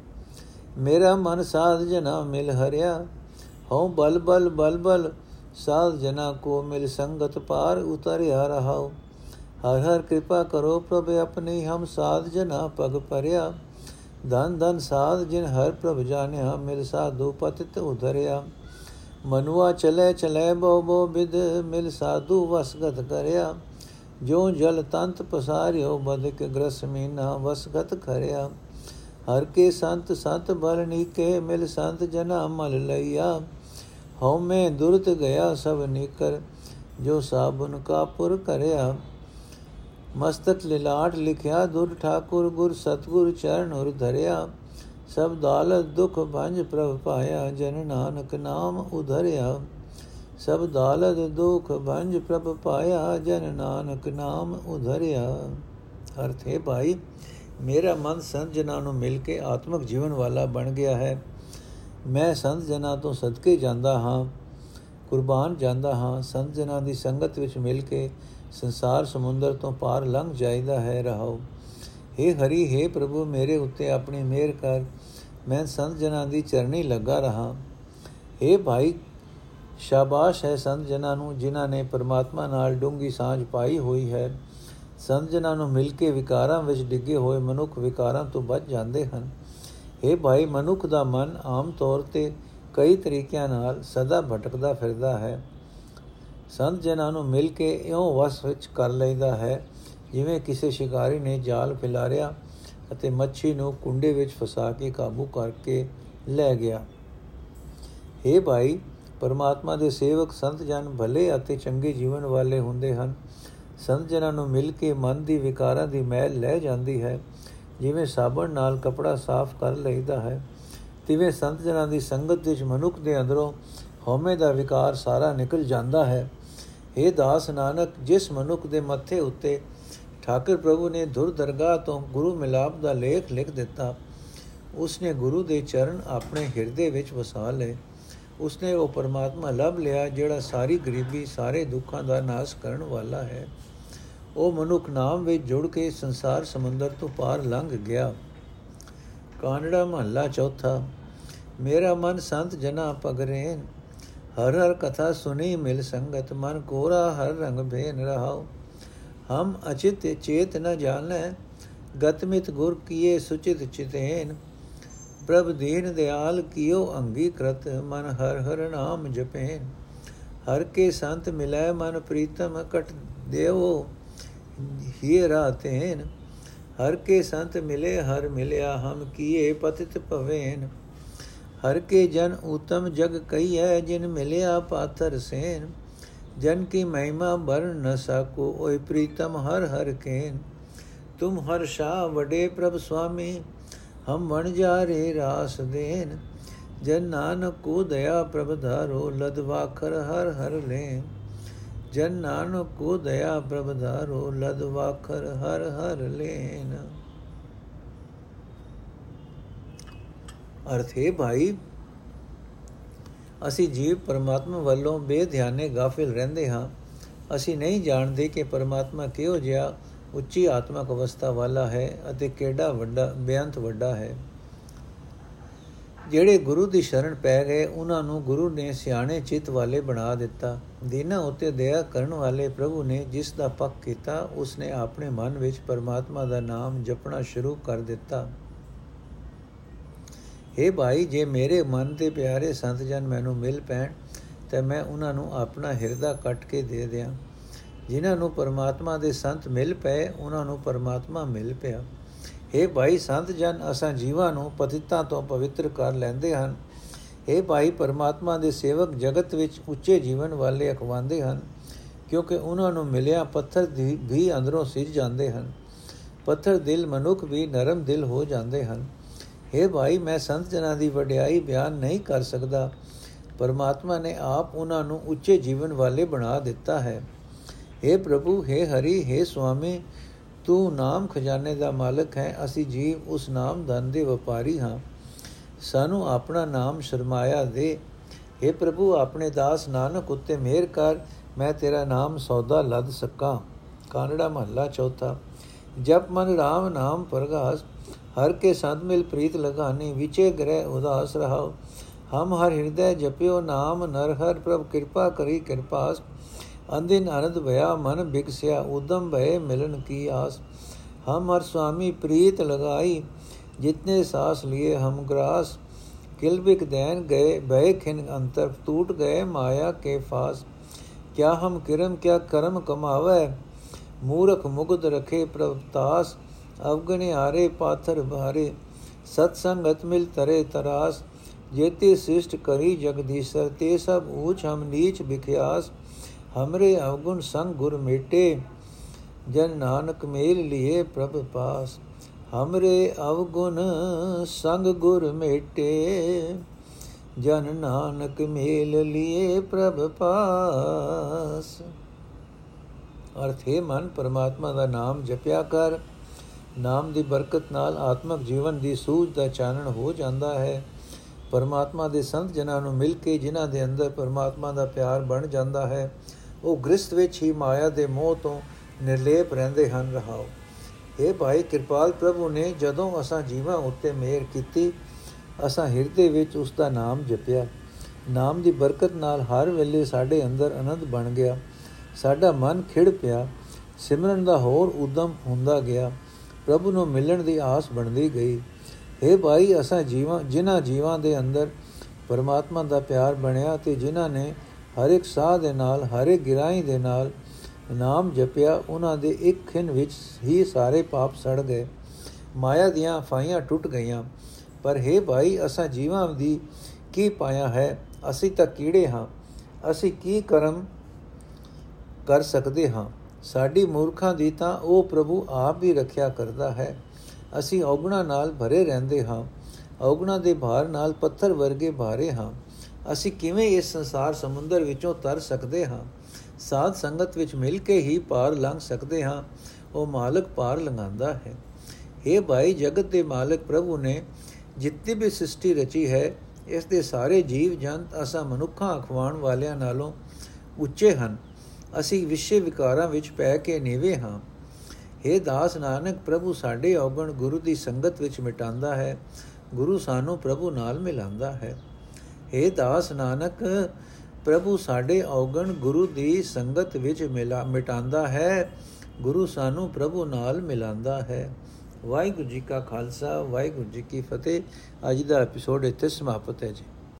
ਮੇਰਾ ਮਨ ਸਾਧ ਜਨਾ ਮਿਲ ਹਰਿਆ, ਹਉ ਬਲ ਬਲ ਬਲ ਬਲ, ਸਾਧ ਜਨਾ ਕੋ ਮਿਲ ਸੰਗਤ ਪਾਰ ਉਤਰਿਆ ਰਹਾਉ। ਹਰ ਹਰ ਕਿਰਪਾ ਕਰੋ ਪ੍ਰਭ ਆਪਣੀ, ਹਮ ਸਾਧ ਜਨਾ ਪਗ ਪਰਿਆ ਧਨ ਧਨ ਸਾਧ ਜਿਨ ਹਰ ਪ੍ਰਭ ਜਾਣਿਆ, ਮਿਲ ਸਾਧੂ ਪਤਿਤ ਉਧਰਿਆ। ਮਨੁਆ ਚਲੇ ਚਲੇ ਬੋ ਬੋ ਬਿਦ, ਮਿਲ ਸਾਧੂ ਵਸਗਤ ਕਰਿਆ। ਜੋ ਜਲ ਤੰਤ ਪਸਾਰਿਓ ਬਦਕ ਗ੍ਰਸ ਮੀਨਾ ਵਸਗਤ ਕਰਿਆ ਹਰ ਕੇ ਸੰਤ ਸਤ ਬਰਨੀ ਕੇ ਮਿਲ ਸੰਤ ਜਨਾ ਮਲ ਲਈਆ। ਹਉ ਮੈਂ ਦੁਰਤ ਗਿਆ ਸਭ ਨਿਕਰ, ਜੋ ਸਾਬਨ ਕਾ ਪੁਰ ਕਰਿਆ। ਮਸਤਕ ਲਿਲਾਟ ਲਿਖਿਆ, ਦੁਰ ਠਾਕੁਰ ਗੁਰ ਸਤਗੁਰ ਚਰਨ ਉਰ ਧਰਿਆ। ਸਭ ਦਾਲਤ ਦੁਖ ਭੰਜ ਪ੍ਰਭ ਪਾਇਆ ਜਨ ਨਾਨਕ ਨਾਮ ਉਧਰਿਆ। ਸਭ ਦਾਲਤ ਦੁਖ ਭੰਜ ਪ੍ਰਭ ਪਾਇਆ ਜਨ ਨਾਨਕ ਨਾਮ ਉਧਰਿਆ। ਅਰਥ ਹੈ ਭਾਈ, ਮੇਰਾ ਮਨ ਸੰਤ ਜਨਾਂ ਨੂੰ ਮਿਲ ਕੇ ਆਤਮਿਕ ਜੀਵਨ ਵਾਲਾ ਬਣ ਗਿਆ ਹੈ। ਮੈਂ ਸੰਤ ਜਨਾਂ ਤੋਂ ਸਦਕੇ ਜਾਂਦਾ ਹਾਂ, ਕੁਰਬਾਨ ਜਾਂਦਾ ਹਾਂ। ਸੰਤ ਜਨਾਂ ਦੀ ਸੰਗਤ ਵਿੱਚ ਮਿਲ ਕੇ ਸੰਸਾਰ ਸਮੁੰਦਰ ਤੋਂ ਪਾਰ ਲੰਘ ਜਾਈਦਾ ਹੈ, ਰਹਾਓ। हे ਹਰੀ हे ਪ੍ਰਭੂ, ਮੇਰੇ ਉੱਤੇ ਆਪਣੀ ਮਿਹਰ ਕਰ। ਮੈਂ ਸੰਤ ਜਨਾਂ ਦੀ ਚਰਣੀ ਲੱਗਾ ਰਹਾ। हे ਭਾਈ, ਸ਼ਾਬਾਸ਼ ਹੈ ਸੰਤ ਜਨਾਂ ਨੂੰ, ਜਿਨ੍ਹਾਂ ਨੇ ਪਰਮਾਤਮਾ ਨਾਲ ਡੂੰਗੀ ਸਾਂਝ ਪਾਈ ਹੋਈ ਹੈ। ਸੰਤ ਜਨਾਂ ਨੂੰ ਮਿਲ ਕੇ ਵਿਕਾਰਾਂ ਵਿੱਚ ਡਿੱਗੇ ਹੋਏ ਮਨੁੱਖ ਵਿਕਾਰਾਂ ਤੋਂ ਬਚ ਜਾਂਦੇ ਹਨ। ਇਹ ਭਾਈ, ਮਨੁੱਖ ਦਾ ਮਨ ਆਮ ਤੌਰ ਤੇ ਕਈ ਤਰੀਕਿਆਂ ਨਾਲ ਸਦਾ ਭਟਕਦਾ ਫਿਰਦਾ ਹੈ। ਸੰਤ ਜਨਾਂ ਨੂੰ ਮਿਲ ਕੇ ਇਉਂ ਵਸ ਵਿੱਚ ਕਰ ਲੈਂਦਾ ਹੈ, ਜਿਵੇਂ ਕਿਸੇ ਸ਼ਿਕਾਰੀ ਨੇ ਜਾਲ ਫਿਲਾਰਿਆ ਅਤੇ ਮੱਛੀ ਨੂੰ ਕੁੰਡੇ ਵਿੱਚ ਫਸਾ ਕੇ ਕਾਬੂ ਕਰਕੇ ਲੈ ਗਿਆ। हे ਭਾਈ, ਪਰਮਾਤਮਾ ਦੇ ਸੇਵਕ ਸੰਤ ਜਨ ਭਲੇ ਅਤੇ ਚੰਗੇ ਜੀਵਨ ਵਾਲੇ ਹੁੰਦੇ ਹਨ। ਸੰਤ ਜਨਾਂ ਨੂੰ ਮਿਲ ਕੇ ਮਨ ਦੀ ਵਿਕਾਰਾਂ ਦੀ ਮੈਲ ਲੈ ਜਾਂਦੀ ਹੈ। ਜਿਵੇਂ ਸਾਬਣ ਨਾਲ ਕਪੜਾ ਸਾਫ਼ ਕਰ ਲਈਦਾ ਹੈ, ਤਿਵੇਂ ਸੰਤ ਜਨਾਂ ਦੀ ਸੰਗਤ ਵਿੱਚ ਮਨੁੱਖ ਦੇ ਅੰਦਰੋਂ ਹਉਮੈ ਦਾ ਵਿਕਾਰ ਸਾਰਾ ਨਿਕਲ ਜਾਂਦਾ ਹੈ। ਇਹ ਦਾਸ ਨਾਨਕ, ਜਿਸ ਮਨੁੱਖ ਦੇ ਮੱਥੇ ਉੱਤੇ ਠਾਕਰ ਪ੍ਰਭੂ ਨੇ ਧੁਰ ਦਰਗਾਹ ਤੋਂ ਗੁਰੂ ਮਿਲਾਪ ਦਾ ਲੇਖ ਲਿਖ ਦਿੱਤਾ। ਉਸਨੇ ਗੁਰੂ ਦੇ ਚਰਨ ਆਪਣੇ ਹਿਰਦੇ ਵਿੱਚ ਵਸਾ ਲਏ। ਉਸਨੇ ਉਹ ਪਰਮਾਤਮਾ ਲੱਭ ਲਿਆ ਜਿਹੜਾ ਸਾਰੀ ਗਰੀਬੀ, ਸਾਰੇ ਦੁੱਖਾਂ ਦਾ ਨਾਸ਼ ਕਰਨ ਵਾਲਾ ਹੈ। ਉਹ ਮਨੁੱਖ ਨਾਮ ਵਿੱਚ ਜੁੜ ਕੇ ਸੰਸਾਰ ਸਮੁੰਦਰ ਤੋਂ ਪਾਰ ਲੰਘ ਗਿਆ। ਕਾਨੜਾ ਮਹੱਲਾ ਚੌਥਾ, ਮੇਰਾ ਮਨ ਸੰਤ ਜਨਾ ਪਗਰੇ ਹਰ ਹਰ ਕਥਾ ਸੁਣੀ ਮਿਲ ਸੰਗਤ, ਮਨ ਕੋਰਾ ਹਰ ਰੰਗ ਭੇਨ ਰਹਾਓ ਹਮ ਅਚਿਤ ਚੇਤ ਨ ਜਾਣੈ ਗਤਮਿਤ ਗੁਰ ਕੀਏ ਸੁਚਿਤ ਚਿਤੇਨ, ਪ੍ਰਭ ਦੀਨ ਦਿਆਲ ਕੀਓ ਅੰਗੀਕ੍ਰਤ, ਮਨ ਹਰ ਹਰ ਨਾਮ ਜਪੇਨ। ਹਰ ਕੇ ਸੰਤ ਮਿਲੈ ਮਨ ਪ੍ਰੀਤਮ ਕਟ ਦੇਵੋ, ਹੀ ਰਾਤੇਨ ਹਰ ਕੇ ਸੰਤ ਮਿਲੇ ਹਰ ਮਿਲਿਆ, ਹਮ ਕੀਏ ਪਤਿਤ ਭਵੇਨ। ਹਰ ਕੇ ਜਨ ਉਤਮ ਜਗ ਕਈਐ ਜਿਨ ਮਿਲਿਆ ਪਾਥਰ ਸੇਨ। ਜਨ ਕੀ ਮਹਿਮਾ ਬਰਨ ਨ ਸਕੋ ਓਏ ਪ੍ਰੀਤਮ ਹਰ ਹਰ ਕੇਨ ਤੁਮ ਹਰ ਸ਼ਾ ਵਡੇ ਪ੍ਰਭ ਸੁਆਮੀ ਹਮ ਵਣ ਜਾ ਰੇ ਰਾਸ ਦੇਨ ਜਨ ਨਾਨਕ ਕੋ ਦਇਆ ਪ੍ਰਭ ਧਾਰੋ ਲਦ ਵਾਖਰ ਹਰ ਹਰ ਲੈ ਜਨ ਨਾਨਕ ਕੋ ਦਇਆ ਪ੍ਰਭ ਧਾਰੋ ਲਦ ਵਾਖਰ ਹਰ ਹਰ ਲੈਨ ਅਰਥੇ ਭਾਈ ਅਸੀਂ ਜੀਵ ਪਰਮਾਤਮਾ ਵੱਲੋਂ ਬੇਧਿਆਨੇ ਗਾਫਿਲ ਰਹਿੰਦੇ ਹਾਂ। ਅਸੀਂ ਨਹੀਂ ਜਾਣਦੇ ਕਿ ਪਰਮਾਤਮਾ ਕਿਹੋ ਜਿਹਾ ਉੱਚੀ ਆਤਮਕ ਅਵਸਥਾ ਵਾਲਾ ਹੈ ਅਤੇ ਕਿਹੜਾ ਵੱਡਾ, ਬੇਅੰਤ ਵੱਡਾ ਹੈ। ਜਿਹੜੇ ਗੁਰੂ ਦੀ ਸ਼ਰਨ ਪੈ ਗਏ, ਉਹਨਾਂ ਨੂੰ ਗੁਰੂ ਨੇ ਸਿਆਣੇ ਚਿੱਤ ਵਾਲੇ ਬਣਾ ਦਿੱਤਾ। ਦੀਨਾ ਉਤੇ ਦਇਆ ਕਰਨ ਵਾਲੇ ਪ੍ਰਭੂ ਨੇ ਜਿਸ ਦਾ ਪੱਕ ਕੀਤਾ ਉਸ ਨੇ ਆਪਣੇ ਮਨ ਵਿੱਚ ਪਰਮਾਤਮਾ ਦਾ ਨਾਮ ਜਪਣਾ ਸ਼ੁਰੂ ਕਰ ਦਿੱਤਾ। हे ਭਾਈ ਜੇ ਮੇਰੇ ਮਨ ਦੇ ਪਿਆਰੇ ਸੰਤ ਜਨ ਮੈਨੂੰ ਮਿਲ ਪੈਣ ਤੇ ਮੈਂ ਉਹਨਾਂ ਨੂੰ ਆਪਣਾ ਹਿਰਦਾ ਕੱਟ ਕੇ ਦੇ ਦਿਆਂ ਜਿਨ੍ਹਾਂ ਨੂੰ ਪਰਮਾਤਮਾ ਦੇ ਸੰਤ ਮਿਲ ਪਏ ਉਹਨਾਂ ਨੂੰ ਪਰਮਾਤਮਾ ਮਿਲ ਪਿਆ हे ਭਾਈ ਸੰਤ ਜਨ ਅਸਾਂ ਜੀਵਾਂ ਨੂੰ ਪਤਿਤਾਂ ਤੋਂ ਪਵਿੱਤਰ ਕਰ ਲੈਂਦੇ ਹਨ हे ਭਾਈ ਪਰਮਾਤਮਾ ਦੇ ਸੇਵਕ ਜਗਤ ਵਿੱਚ ਉੱਚੇ ਜੀਵਨ ਵਾਲੇ ਅਖਵਾਉਂਦੇ ਹਨ ਕਿਉਂਕਿ ਉਹਨਾਂ ਨੂੰ ਮਿਲਿਆ ਪੱਥਰ ਦੀ ਵੀ ਅੰਦਰੋਂ ਸਿੱਜ ਜਾਂਦੇ ਹਨ ਪੱਥਰ ਦਿਲ ਮਨੁੱਖ ਵੀ ਨਰਮ ਦਿਲ ਹੋ ਜਾਂਦੇ ਹਨ हे ਭਾਈ ਮੈਂ ਸੰਤ ਜਨਾਂ ਦੀ ਵਡਿਆਈ ਬਿਆਨ ਨਹੀਂ ਕਰ ਸਕਦਾ ਪਰਮਾਤਮਾ ਨੇ ਆਪ ਉਹਨਾਂ ਨੂੰ ਉੱਚੇ ਜੀਵਨ ਵਾਲੇ ਬਣਾ ਦਿੱਤਾ ਹੈ हे ਪ੍ਰਭੂ हे ਹਰੀ हे ਸੁਆਮੀ ਤੂੰ ਨਾਮ ਖਜ਼ਾਨੇ ਦਾ ਮਾਲਕ ਹੈ ਅਸੀਂ ਜੀਵ ਉਸ ਨਾਮ ਧਨ ਦੇ ਵਪਾਰੀ ਹਾਂ ਸਾਨੂੰ ਆਪਣਾ ਨਾਮ ਸ਼ਰਮਾਇਆ ਦੇ हे ਪ੍ਰਭੂ ਆਪਣੇ ਦਾਸ ਨਾਨਕ ਉੱਤੇ ਮਿਹਰ ਕਰ ਮੈਂ ਤੇਰਾ ਨਾਮ ਸੌਦਾ ਲੱਦ ਸਕਾਂ ਕਾਨੜਾ ਮਹੱਲਾ ਚੌਥਾ ਜਪ ਮਨ RAM ਨਾਮ ਪ੍ਰਗਾਸ ਹਰ ਕੇ ਸੰਤ ਮਿਲ ਪ੍ਰੀਤ ਲਗਾਨੀ, ਵਿਚੇ ਗ੍ਰਹਿ ਉਦਾਸ ਰਹਾਓ। ਹਮ ਹਰ ਹਿਰਦੈ ਜਪਿਓ ਨਾਮ, ਨਰ ਹਰ ਪ੍ਰਭ ਕਿਰਪਾ ਕਰੀ ਕਿਰਪਾਸ। ਅੰਦਿਨ ਅਨੰਦ ਭਇਆ ਮਨ ਬਿਕਸਿਆ, ਉਦਮ ਭਏ ਮਿਲਨ ਕੀ ਆਸ। ਹਮ ਹਰ ਸੁਆਮੀ ਪ੍ਰੀਤ ਲਗਾਈ, ਜਿਤਨੇ ਸਾਸ ਲਿਏ ਹਮ ਗ੍ਰਾਸ। ਕਿਲਬਿਕ ਦੇਨ ਗਏ, ਭਏ ਖਿਨ ਅੰਤਰ ਟੂਟ ਗਏ ਮਾਇਆ ਕੇ ਫਾਸ। ਕਿਆ ਹਮ ਕਰਮ, ਕਿਆ ਕਰਮ ਕਮਾਵੇ। ਮੂਰਖ ਮੁਗਧ ਰਖੇ ਪ੍ਰਭ ਤਾਸ। अवगण हारे पाथर भारे सत्संगत मिल तरे तरास जेते शिष्ट करी जगदीशर ते सब ऊंच हम नीच बिख्यास हमरे अवगुण संग गुर मेटे जन नानक मेल लिए प्रभ पास हमरे अवगुण संग गुर मेटे जन नानक मेल लिए प्रभ पास ਅਰਥ ਹੈ ਮਨ ਪਰਮਾਤਮਾ ਦਾ ਨਾਮ ਜਪਿਆ ਕਰ ਨਾਮ ਦੀ ਬਰਕਤ ਨਾਲ ਆਤਮਿਕ ਜੀਵਨ ਦੀ ਸੂਝ ਦਾ ਚਾਨਣ ਹੋ ਜਾਂਦਾ ਹੈ। ਪਰਮਾਤਮਾ ਦੇ ਸੰਤ ਜਨਾਂ ਨੂੰ ਮਿਲ ਕੇ ਜਿਨ੍ਹਾਂ ਦੇ ਅੰਦਰ ਪਰਮਾਤਮਾ ਦਾ ਪਿਆਰ ਬਣ ਜਾਂਦਾ ਹੈ, ਉਹ ਗ੍ਰਸਥ ਵਿੱਚ ਹੀ ਮਾਇਆ ਦੇ ਮੋਹ ਤੋਂ ਨਿਰਲੇਪ ਰਹਿੰਦੇ ਹਨ। ਰਹਾਓ। ਇਹ ਭਾਈ, ਕਿਰਪਾਲ ਪ੍ਰਭੂ ਨੇ ਜਦੋਂ ਅਸਾਂ ਜੀਵਾਂ ਉੱਤੇ ਮਿਹਰ ਕੀਤੀ, ਅਸਾਂ ਹਿਰਦੇ ਵਿੱਚ ਉਸ ਦਾ ਨਾਮ ਜਪਿਆ। ਨਾਮ ਦੀ ਬਰਕਤ ਨਾਲ ਹਰ ਵੇਲੇ ਸਾਡੇ ਅੰਦਰ ਆਨੰਦ ਬਣ ਗਿਆ। ਸਾਡਾ ਮਨ ਖਿੜ ਪਿਆ। ਸਿਮਰਨ ਦਾ ਹੋਰ ਉਦਮ ਹੁੰਦਾ ਗਿਆ। ਪ੍ਰਭੂ ਨੂੰ ਮਿਲਣ ਦੀ ਆਸ ਬਣਦੀ ਗਈ। हे ਭਾਈ, ਅਸਾਂ ਜੀਵਾਂ, ਜਿਨ੍ਹਾਂ ਜੀਵਾਂ ਦੇ ਅੰਦਰ ਪਰਮਾਤਮਾ ਦਾ ਪਿਆਰ ਬਣਿਆ ਤੇ ਜਿਨ੍ਹਾਂ ਨੇ ਹਰ ਇੱਕ ਸਾਹ ਦੇ ਨਾਲ, ਹਰ ਇੱਕ ਗਿਰਾਈ ਦੇ ਨਾਲ ਨਾਮ ਜਪਿਆ, ਉਹਨਾਂ ਦੇ ਇੱਕ ਖਿੰ ਵਿੱਚ ਹੀ ਸਾਰੇ ਪਾਪ ਸੜ ਗਏ। ਮਾਇਆ ਦੀਆਂ ਫਾਈਆਂ ਟੁੱਟ ਗਈਆਂ। ਪਰ हे ਭਾਈ, ਅਸਾਂ ਜੀਵਾਂ ਦੀ ਕੀ ਪਾਇਆ ਹੈ? ਅਸੀਂ ਤਾਂ ਕੀੜੇ ਹਾਂ। ਅਸੀਂ ਕੀ ਕਰਮ ਕਰ ਸਕਦੇ ਹਾਂ? ਸਾਡੀ ਮੂਰਖਾਂ ਦੀ ਤਾਂ ਉਹ ਪ੍ਰਭੂ ਆਪ ਹੀ ਰੱਖਿਆ ਕਰਦਾ ਹੈ। ਅਸੀਂ ਔਗਣਾ ਨਾਲ ਭਰੇ ਰਹਿੰਦੇ ਹਾਂ। ਔਗਣਾ ਦੇ ਭਾਰ ਨਾਲ ਪੱਥਰ ਵਰਗੇ ਭਾਰੇ ਹਾਂ। ਅਸੀਂ ਕਿਵੇਂ ਇਸ ਸੰਸਾਰ ਸਮੁੰਦਰ ਵਿੱਚੋਂ ਤਰ ਸਕਦੇ ਹਾਂ? ਸਾਧ ਸੰਗਤ ਵਿੱਚ ਮਿਲ ਕੇ ਹੀ ਪਾਰ ਲੰਘ ਸਕਦੇ ਹਾਂ। ਉਹ ਮਾਲਕ ਪਾਰ ਲੰਘਾਉਂਦਾ ਹੈ। हे ਭਾਈ, ਜਗਤ ਦੇ ਮਾਲਕ ਪ੍ਰਭੂ ਨੇ ਜਿੱਤੀ ਵੀ ਸ੍ਰਿਸ਼ਟੀ ਰਚੀ ਹੈ, ਇਸ ਦੇ ਸਾਰੇ ਜੀਵ ਜੰਤ ਅਸਾਂ ਮਨੁੱਖਾਂ ਅਖਵਾਣ ਵਾਲਿਆਂ ਨਾਲੋਂ ਉੱਚੇ ਹਨ। ਅਸੀਂ ਵਿਸ਼ੇ ਵਿਕਾਰਾਂ ਵਿੱਚ ਪੈ ਕੇ ਨੀਵੇਂ ਹਾਂ। हे ਦਾਸ ਨਾਨਕ, ਪ੍ਰਭੂ ਸਾਡੇ ਔਗਣ ਗੁਰੂ ਦੀ ਸੰਗਤ ਵਿੱਚ ਮਿਟਾਉਂਦਾ ਹੈ। ਗੁਰੂ ਸਾਨੂੰ ਪ੍ਰਭੂ ਨਾਲ ਮਿਲਾਉਂਦਾ ਹੈ। हे ਦਾਸ ਨਾਨਕ, ਪ੍ਰਭੂ ਸਾਡੇ ਔਗਣ ਗੁਰੂ ਦੀ ਸੰਗਤ ਵਿੱਚ ਮਿਲਾ, ਮਿਟਾਉਂਦਾ ਹੈ। ਗੁਰੂ ਸਾਨੂੰ ਪ੍ਰਭੂ ਨਾਲ ਮਿਲਾਉਂਦਾ ਹੈ। ਵਾਹਿਗੁਰੂ ਜੀ ਕਾ ਖਾਲਸਾ, ਵਾਹਿਗੁਰੂ ਜੀ ਕੀ ਫਤਿਹ। ਅੱਜ ਦਾ ਐਪੀਸੋਡ ਇੱਥੇ ਸਮਾਪਤ ਹੈ ਜੀ।